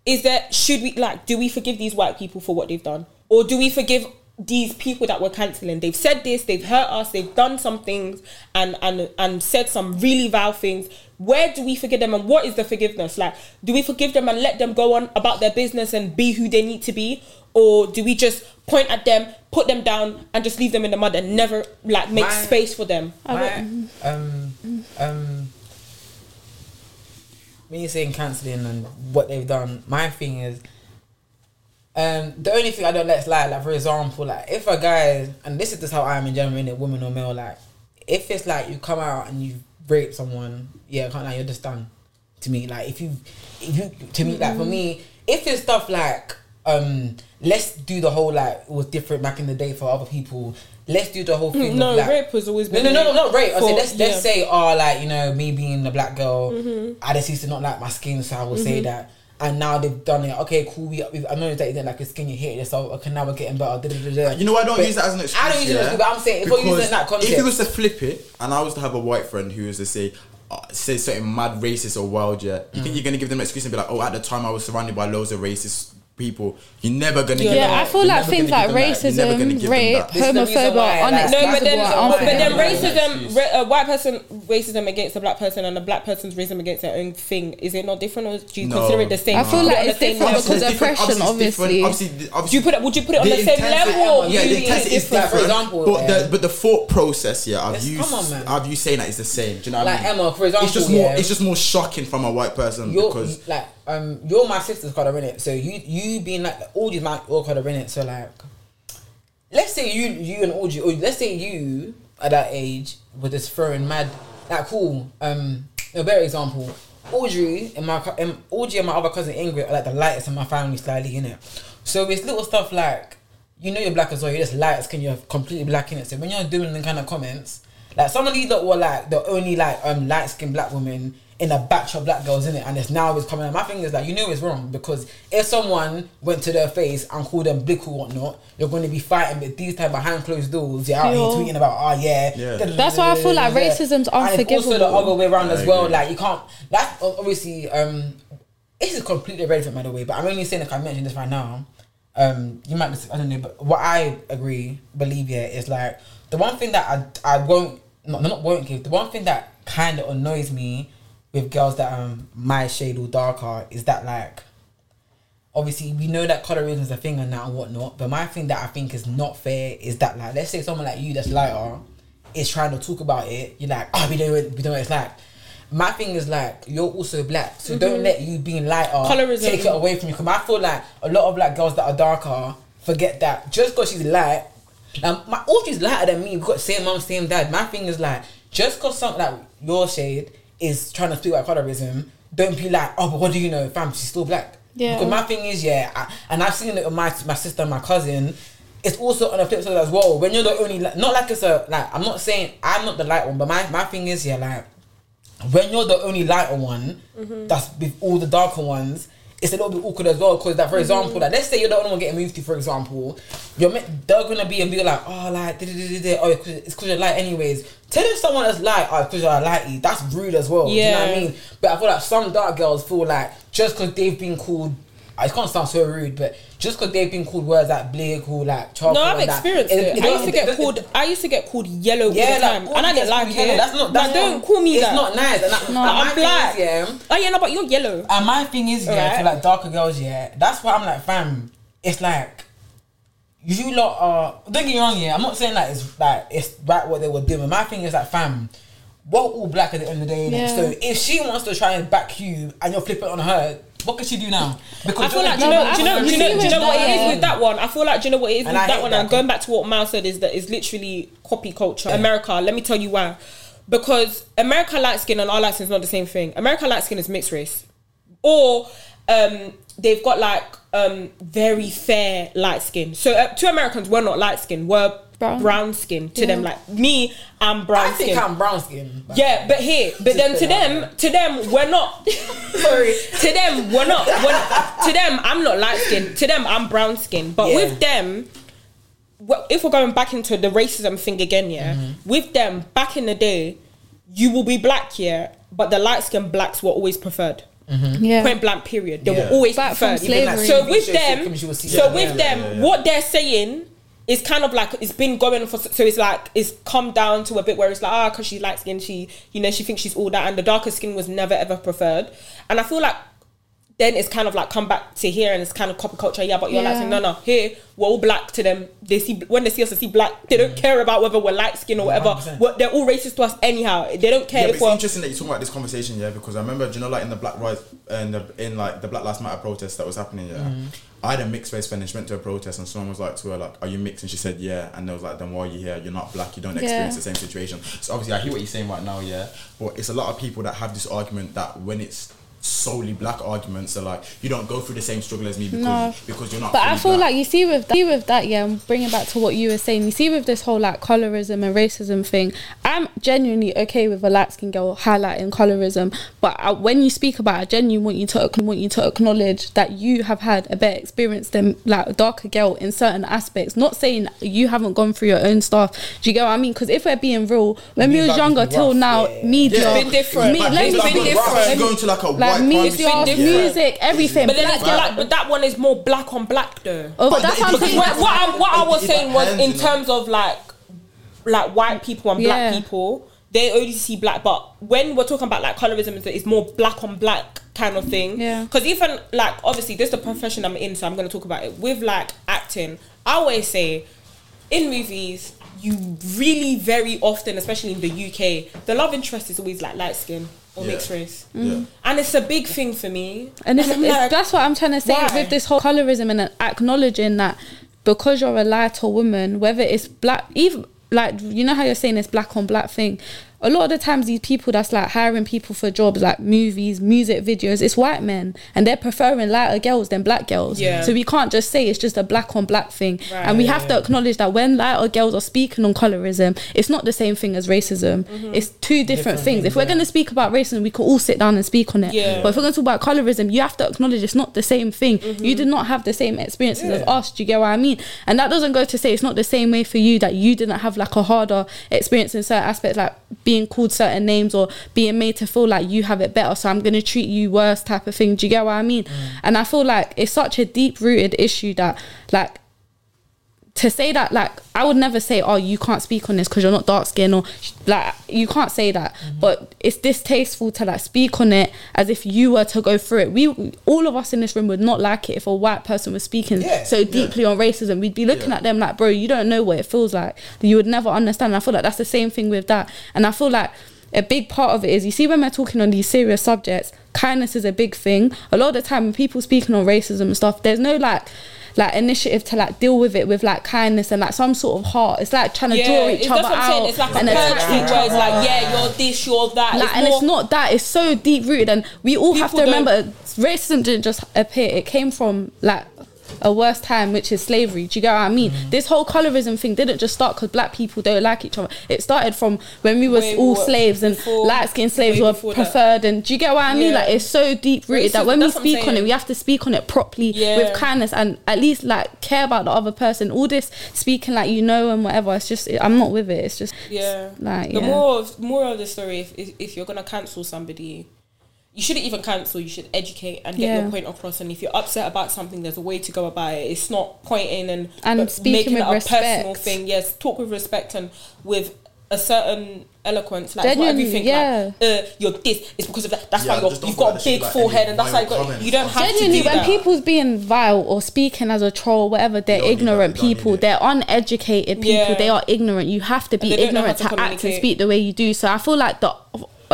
S3: Is that should we like do we forgive these white people for what they've done? Or do we forgive these people that we're cancelling? They've said this they've hurt us they've done some things and and and said some really vile things where do we forgive them and what is the forgiveness? Like do we forgive them and let them go on about their business and be who they need to be? Or do we just point at them put them down and just leave them in the mud and never like make
S1: My-
S3: space for them?
S1: My, um, um, when you're saying cancelling and what they've done, my thing is, um, the only thing I don't let's lie, like for example, like if a guy, and this is just how I am in general, in a woman or male, like if it's like you come out and you rape someone, yeah, can't lie, you're just done. To me, like if you, if you, to me, like for me, if it's stuff like um, let's do the whole like it was different back in the day for other people. Let's do the whole thing.
S3: No,
S1: of, like,
S3: rape has always been.
S1: no, no, no, not rape. I said let's let's
S3: yeah. Mm-hmm.
S1: say, oh, like you know, me being a black girl, I just used to not like my skin, so I will say that. And now they've done it. Okay, cool. We, we I know that you didn't like your skin, you hate it. So okay, now we're getting better. Da, da, da.
S4: You know, I don't
S1: But
S4: use that as an excuse.
S1: I don't use it as an excuse, but I'm saying if we're using that context,
S4: If you was to flip it, and I was to have a white friend who was to say, uh, say something mad racist or wild, yeah, you
S1: Mm.
S4: think you're gonna give them an excuse and be like, oh, at the time I was surrounded by loads of racist people. You're never gonna.
S3: Yeah,
S4: give
S2: Yeah, I feel
S4: You're
S2: like things like
S4: give them that. You're never gonna
S2: racism,
S4: give
S2: rape,
S4: that.
S1: This is the reason
S2: homophobia,
S1: why, like-
S3: No, but then, but then racism, ra- a white person racism against a black person and a black person's racism against their own thing. Is it not different, or do you
S4: No.
S3: consider it the same?
S2: I feel
S3: Do
S2: like
S3: put it on
S2: it's
S3: the same
S2: different
S3: level?
S2: because
S4: It's
S2: oppression,
S4: Obviously,
S2: obviously.
S4: Obviously, obviously,
S3: Do you put it? Would you put it on
S4: the
S3: the, same level?
S4: Yeah, the
S1: Really
S4: intensity is
S1: different.
S4: different.
S1: For example,
S4: but the but the thought process, yeah, I've
S1: Yes,
S4: used,
S1: come on, man.
S4: I've used saying that it's the same. Do you know what
S1: Like
S4: I mean?
S1: Emma, for example,
S4: it's just more, it's just more shocking from a white person because
S1: like um you're my sister's colour in it. So you you being like all these my your colour in it. So like, let's say you you and Audrey, or let's say you at that age were just throwing mad like cool. Um, a better example. Audrey and my um, Audrey and my other cousin Ingrid are like the lightest in my family slightly in it. So it's little stuff like you know you're black as well. You're just light skin. You're completely black in it. So when you're doing the kind of comments, like some of these that were like the only like um light skinned black women in a batch of black girls in it, and it's now it's coming out. My thing is like you know it's wrong because if someone went to their face and called them blick or whatnot, you're going to be fighting. But these time behind closed doors, you're out here tweeting about oh yeah.
S4: Yeah.
S2: That's why I feel like racism's
S1: And it's also the other way around as well. Like you can't. That's obviously um. This is completely irrelevant, by the way. But I'm only saying like I mentioned this right now. Um, you might dis- I don't know, but what I agree, believe yeah, is like the one thing that I I won't not not won't give. The one thing that kind of annoys me with girls that um my shade or darker is that like obviously we know that colorism is a thing and that and whatnot. But my thing that I think is not fair is that like let's say someone like you that's lighter is trying to talk about it. You're like, oh, we know it, we know what it's like. My thing is like you're also black, so don't let you being lighter
S3: Colorism.
S1: take it away from you. Because I feel like a lot of black girls that are darker forget that just because she's light. Now, my Audrey's lighter than me. We've got same mom, same dad. My thing is like just because something like your shade is trying to speak about colorism, don't be like, oh, but what do you know, fam? She's still black.
S2: Yeah.
S1: Because my thing is, yeah, I, and I've seen it with my my sister and my cousin. It's also on the flip side as well. When you're the only, not like it's a like. I'm not saying I'm not the light one, but my my thing is, yeah, like when you're the only lighter one, mm-hmm. that's with all the darker ones. It's a little bit awkward as well because, that for mm-hmm. example, like, let's say you're the only one getting moved to, for example, you're they're gonna be and be like, oh, like, da, da, da, da, da, oh, it's because you're light, anyways. Telling someone that's light, oh, because you're lighty, that's rude as well. Do you know what I mean? But I feel like some dark girls feel like just because they've been called, I can't sound so rude, but just because they've been called words like blick or like charcoal,
S3: No, I've
S1: and that,
S3: experienced it. I used to get
S1: it-
S3: called. I used to get called yellow
S1: yeah,
S3: all the time,
S1: like,
S3: and I didn't like
S1: yellow.
S3: it.
S1: That's not. That's
S3: Like, don't call me
S1: it's
S3: that.
S1: It's not nice. And that,
S3: No,
S1: and
S3: I'm black.
S1: is, yeah.
S3: Oh yeah, no, but you're yellow.
S1: And my thing is, yeah,
S3: Alright.
S1: for like darker girls, yeah, that's why I'm like, fam, it's like you lot are. Don't get me wrong, yeah. I'm not saying that it's like it's right what they were doing. My thing is like, fam, we're all black at the end of the day.
S2: Yeah.
S1: So if she wants to try and back you and you're flipping on her, what can she do now? Because
S3: I feel like do you know, do you know, do you know, do you know what it is with that one? I feel like do you know what it is
S1: And
S3: with that one? And going back to what Mal said is that it's literally copy culture. America. Let me tell you why. Because America light skin and our light skin is not the same thing. America light skin is mixed race, or um, they've got like um, very fair light skin. So uh, to Americans, we're not light skin. We're
S2: Brown.
S3: brown, skin. To them, like me, I'm brown skin.
S1: I think I'm brown skin. but-
S3: Yeah, but here, but then to
S1: put it out
S3: them, to them, we're not. Sorry, to them, we're not. We're, to them, I'm not light skin. To them, I'm brown skin. But
S1: Yeah.
S3: with them, if we're going back into the racism thing again, yeah,
S1: Mm-hmm.
S3: with them back in the day, you will be black, yeah, but the light skin blacks were always preferred.
S2: Yeah.
S3: Point blank, period. They
S1: Yeah.
S3: were always
S2: Back from
S3: preferred.
S1: Even like
S2: slavery.
S3: So with them,
S1: sitcoms, you will see
S3: so with them,
S4: yeah, yeah.
S3: what they're saying is kind of like it's been going for. So it's like it's come down to a bit where it's like ah, because she's light skin, she you know she thinks she's all that, and the darker skin was never ever preferred. And I feel like then it's kind of like come back to here and it's kind of copy culture. Yeah, but you're
S2: Yeah.
S3: light skin. No, no, here we're all black to them. They see when they see us, they see black. They don't care about whether we're light skin or whatever. We're- They're all racist to us anyhow. They don't care
S4: Yeah,
S3: if
S4: it's
S3: we're
S4: interesting that you're talking about this conversation, yeah, because I remember, do you know, like in the Black Rights and the, in like the Black Lives Matter protest that was happening, yeah.
S1: Mm-hmm.
S4: I had a mixed race friend and she went to a protest and someone was like to her like, "Are you mixed?" and she said, "Yeah," and they was like, "Then why are you here? You're not black. You don't
S2: Yeah.
S4: experience the same situation." So obviously, I hear what you're saying right now, yeah. But it's a lot of people that have this argument that when it's solely black arguments. are like you don't go through the same struggle as me because
S2: No.
S4: because you're not.
S2: But I feel
S4: black.
S2: like you see with that, see with that, yeah. I'm bringing back to what you were saying. You see with this whole like colorism and racism thing. I'm genuinely okay with a light skinned girl highlighting colorism, but I, when you speak about, it, I genuinely want you to want you to acknowledge that you have had a better experience than like a darker girl in certain aspects. Not saying you haven't gone through your own stuff. Do you get what I mean? Because if we're being real, when we
S1: These
S2: was younger till
S1: rough,
S2: now,
S1: yeah.
S2: media,
S4: Yeah.
S3: It's been different.
S2: Me,
S4: But
S2: let me
S4: like
S3: been
S4: a
S3: different.
S4: rough, you go into like a
S2: like
S4: white
S2: me,
S4: primary
S2: it's
S4: school.
S2: your
S3: different.
S2: music, everything.
S3: But then
S2: Black
S3: it's black, but that one is more black on black though.
S2: Oh, but
S4: But
S2: that's what I'm
S4: because.
S3: What, what, I, what I was saying was in terms of like like white people and
S2: Yeah.
S3: black people, they only see black. But when we're talking about like colorism, it's- it's more black on black kind of thing.
S2: Yeah.
S3: Because even like obviously this is the profession I'm in, so I'm gonna talk about it with like acting. I always say in movies. You really very often, especially in the UK, the love interest is always like light skin or
S4: Yeah.
S3: mixed race, mm-hmm.
S4: Yeah.
S3: and it's a big thing for me.
S2: And it's,
S3: I'm
S2: it's,
S3: like,
S2: that's what I'm trying to say
S3: why?
S2: with this whole colorism and acknowledging that because you're a lighter woman, whether it's black, even like you know how you're saying this black on black thing. A lot of the times, these people that's like hiring people for jobs like movies, music videos, it's white men, and they're preferring lighter girls than black girls.
S3: Yeah.
S2: So we can't just say it's just a black on black thing,
S3: Right.
S2: and we have to acknowledge that when lighter girls are speaking on colorism, it's not the same thing as racism.
S3: Mm-hmm.
S2: It's two different,
S1: Different
S2: things.
S1: things,
S2: If we're
S1: yeah.
S2: going to speak about racism, we could all sit down and speak on it.
S3: Yeah.
S2: But if we're going to talk about colorism, you have to acknowledge it's not the same thing.
S3: Mm-hmm.
S2: You did not have the same experiences as us. Do you get what I mean? And that doesn't go to say it's not the same way for you that you didn't have like a harder experience in certain aspects, like being called certain names or being made to feel like you have it better. So I'm going to treat you worse, type of thing. Do you get what I mean?
S1: Mm.
S2: And I feel like it's such a deep rooted issue that like to say that like I would never say oh you can't speak on this because you're not dark skinned or like you can't say that.
S1: Mm-hmm.
S2: but it's distasteful to like speak on it as if you were to go through it. We all of us in this room would not like it if a white person was speaking
S1: Yeah.
S2: so deeply on racism. We'd be looking
S4: Yeah.
S2: at them like bro you don't know what it feels like. You would never understand. And I feel like that's the same thing with that. And I feel like a big part of it is you see when we're talking on these serious subjects kindness is a big thing. A lot of the time when people speaking on racism and stuff there's no like like initiative to like deal with it with like kindness and like some sort of heart. It's like trying to draw each
S3: it's,
S2: other
S3: that's what I'm saying.
S2: out
S3: It's like a
S2: and
S3: thing
S2: each
S3: where it's like, yeah, you're this, you're that.
S2: Like, and it's not that. It's so deep rooted, and we all have to remember racism didn't just appear. It came from like a worse time, which is slavery. Do you get what I mean?
S3: Mm-hmm.
S2: This whole colorism thing didn't just start because black people don't like each other. It started from when we was
S3: Way
S2: all slaves and light skinned slaves were
S3: before that.
S2: preferred. And do you get what I mean?
S3: Yeah.
S2: Like it's so deep rooted that when we
S3: that's what I'm
S2: speak on it, we have to speak on it properly
S3: Yeah.
S2: with kindness and at least like care about the other person. All this speaking like you know and whatever. It's just I'm not with it. It's just
S3: Yeah.
S2: like
S3: the
S2: yeah.
S3: more of more of the story, if, if if you're gonna cancel somebody, you shouldn't even cancel. You should educate and get
S2: Yeah.
S3: your point across. And if you're upset about something, there's a way to go about it. It's not pointing and
S2: And
S3: making
S2: with
S3: it a personal thing. Yes, talk with respect and with a certain eloquence. Like
S2: Genuinely,
S3: not everything.
S2: yeah.
S3: Like, uh, you're this. It's because of that. That's
S4: Yeah,
S3: why you're, you've got a big
S4: should like,
S3: forehead, and that's why you
S4: vile
S3: got. You don't have
S2: Genuinely,
S3: to do
S2: when
S3: that.
S2: people's being vile or speaking as a troll, whatever, they're
S4: You
S2: ignorant
S4: that,
S2: people. They're uneducated people.
S3: Yeah.
S2: They are ignorant. You have to be
S3: they don't know how
S2: ignorant
S3: to
S2: to, act and speak the way you do. So I feel like the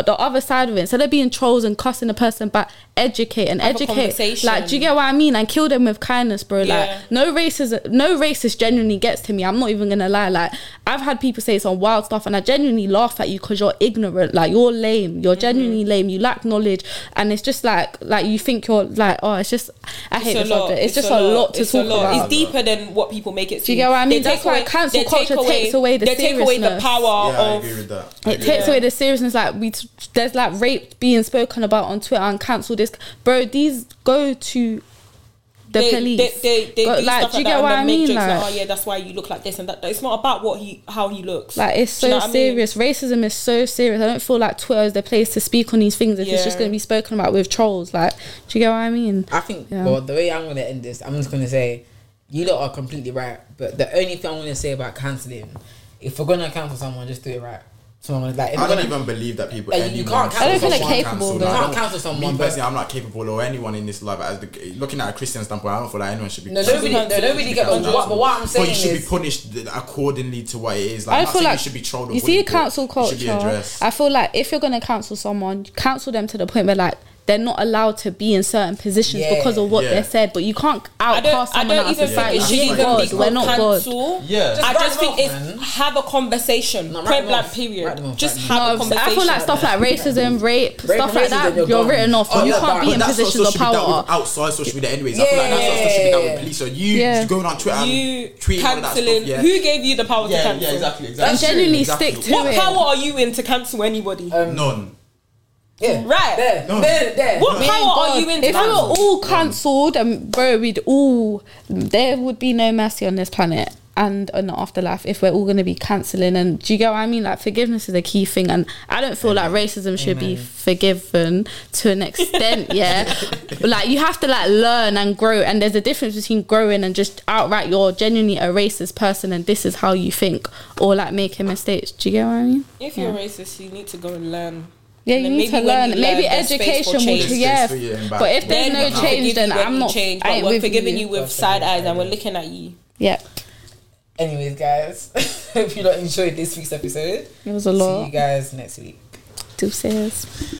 S2: the other side of it, instead of being trolls and cussing a person back, educate and
S3: Have
S2: educate. Like, do you get what I mean? And kill them with kindness, bro.
S3: Yeah.
S2: Like, no racism, no racist genuinely gets to me. I'm not even gonna lie. Like, I've had people say some wild stuff, and I genuinely laugh at you because you're ignorant. Like, you're lame.
S3: Mm-hmm.
S2: You're genuinely lame. You lack knowledge, and it's just like, like you think you're like, oh, it's just. I hate
S3: a
S2: the
S3: lot.
S2: subject. It's, just a lot, to
S3: It's
S2: talk
S3: lot.
S2: about.
S3: It's deeper than what people make it.
S2: Do you
S3: seem.
S2: get what I mean?
S3: They
S2: That's
S3: take
S2: why
S3: away-
S2: cancel culture
S3: take
S2: takes away the
S3: They take away the power
S4: Yeah, I
S3: of.
S4: agree with that.
S2: It takes
S4: with
S2: away the seriousness. Like we, there's like rape being spoken about on Twitter and cancel this, bro. These go to the
S3: they,
S2: police.
S3: They, they, they
S2: Go-
S3: do
S2: like,
S3: stuff
S2: do you
S3: like
S2: get
S3: that
S2: what
S3: and
S2: I
S3: make
S2: mean?
S3: jokes
S2: Like,
S3: like, oh yeah, that's why you look like this and that. It's not about what he how he looks.
S2: like it's so
S3: you know what I mean?
S2: serious. Racism is so serious. I don't feel like Twitter is the place to speak on these things if it's just going to be spoken about with trolls. Like, do you get what I mean?
S1: I think,
S2: Yeah.
S1: well, the way I'm going to end this, I'm just going to say, you lot are completely right. But the only thing I'm going to say about cancelling, if we're going to cancel someone, just do it right. Someone like, if
S4: I don't
S1: gonna,
S4: even believe that people.
S1: Like, you
S4: anyone
S1: can't cancel I don't feel
S2: like capable.
S4: Cancel, like,
S1: you can't cancel someone.
S4: Me personally, I'm not capable, or anyone in this life. As the, looking at a Christian standpoint, I don't feel like anyone should be.
S1: no,
S4: cancelled.
S1: nobody, no, nobody get, but what, but what I'm
S4: But
S1: saying
S4: you should
S1: is,
S4: be punished accordingly to what it is. Like,
S2: I feel like
S4: you should be trolled. Or
S2: you see
S4: bullied, but
S2: cancel
S4: should be
S2: culture.
S4: addressed.
S2: I feel like if you're gonna cancel someone, cancel them to the point where like they're not allowed to be in certain positions
S1: Yeah.
S2: because of what
S4: Yeah.
S2: they said. But you can't outcast
S3: I
S2: someone
S3: don't
S2: out of society.
S3: think it should
S2: We're God. We're
S3: called
S2: not God.
S3: cancel.
S4: Yeah.
S3: I just think
S1: off,
S3: it's
S1: man.
S3: have a conversation.
S1: No, write
S3: Point blank. Period.
S1: Write off,
S3: Just
S1: write
S3: have a conversation.
S2: I feel like stuff like racism, rape,
S1: Rape
S2: stuff
S1: and
S2: like that,
S1: you're
S2: you're written off.
S1: Oh,
S2: you can't be in positions of power.
S4: outside social media anyways. I feel like that's not
S1: Yeah.
S4: social media with police. So you going on Twitter
S3: You
S4: tweeting all that stuff.
S3: cancelling.
S4: Yeah.
S3: Who gave you the power to cancel?
S4: yeah, exactly,
S2: And
S4: exactly.
S2: genuinely stick to it.
S3: What power are you in to cancel anybody?
S4: None.
S1: Yeah.
S3: Right.
S1: There.
S4: No.
S1: There. There.
S3: What
S2: Me
S3: power are you in
S2: If we were all cancelled, and bro, we'd all there would be no mercy on this planet and in the afterlife if we're all going to be cancelling. And do you get what I mean? Like forgiveness is a key thing, and I don't feel like racism should be forgiven to an extent. yeah, like you have to like learn and grow, and there's a difference between growing and just outright you're genuinely a racist person, and this is how you think, or like making mistakes. Do you get what I mean?
S3: If you're racist, you need to go and learn.
S2: Yeah,
S3: And
S2: you need to learn. Maybe
S3: learn, there's space for
S2: education will.
S3: change.
S2: Yeah,
S4: space for you and back.
S2: but if there's no change, then
S3: you when
S2: I'm
S3: you
S2: not.
S3: change,
S2: I
S3: but we're forgiving
S2: you.
S3: you with side eyes and we're looking at you.
S2: Yeah,
S1: Anyways, guys, hope you lot enjoyed this week's episode.
S2: it was a lot.
S1: See you guys next week.
S2: Deuces.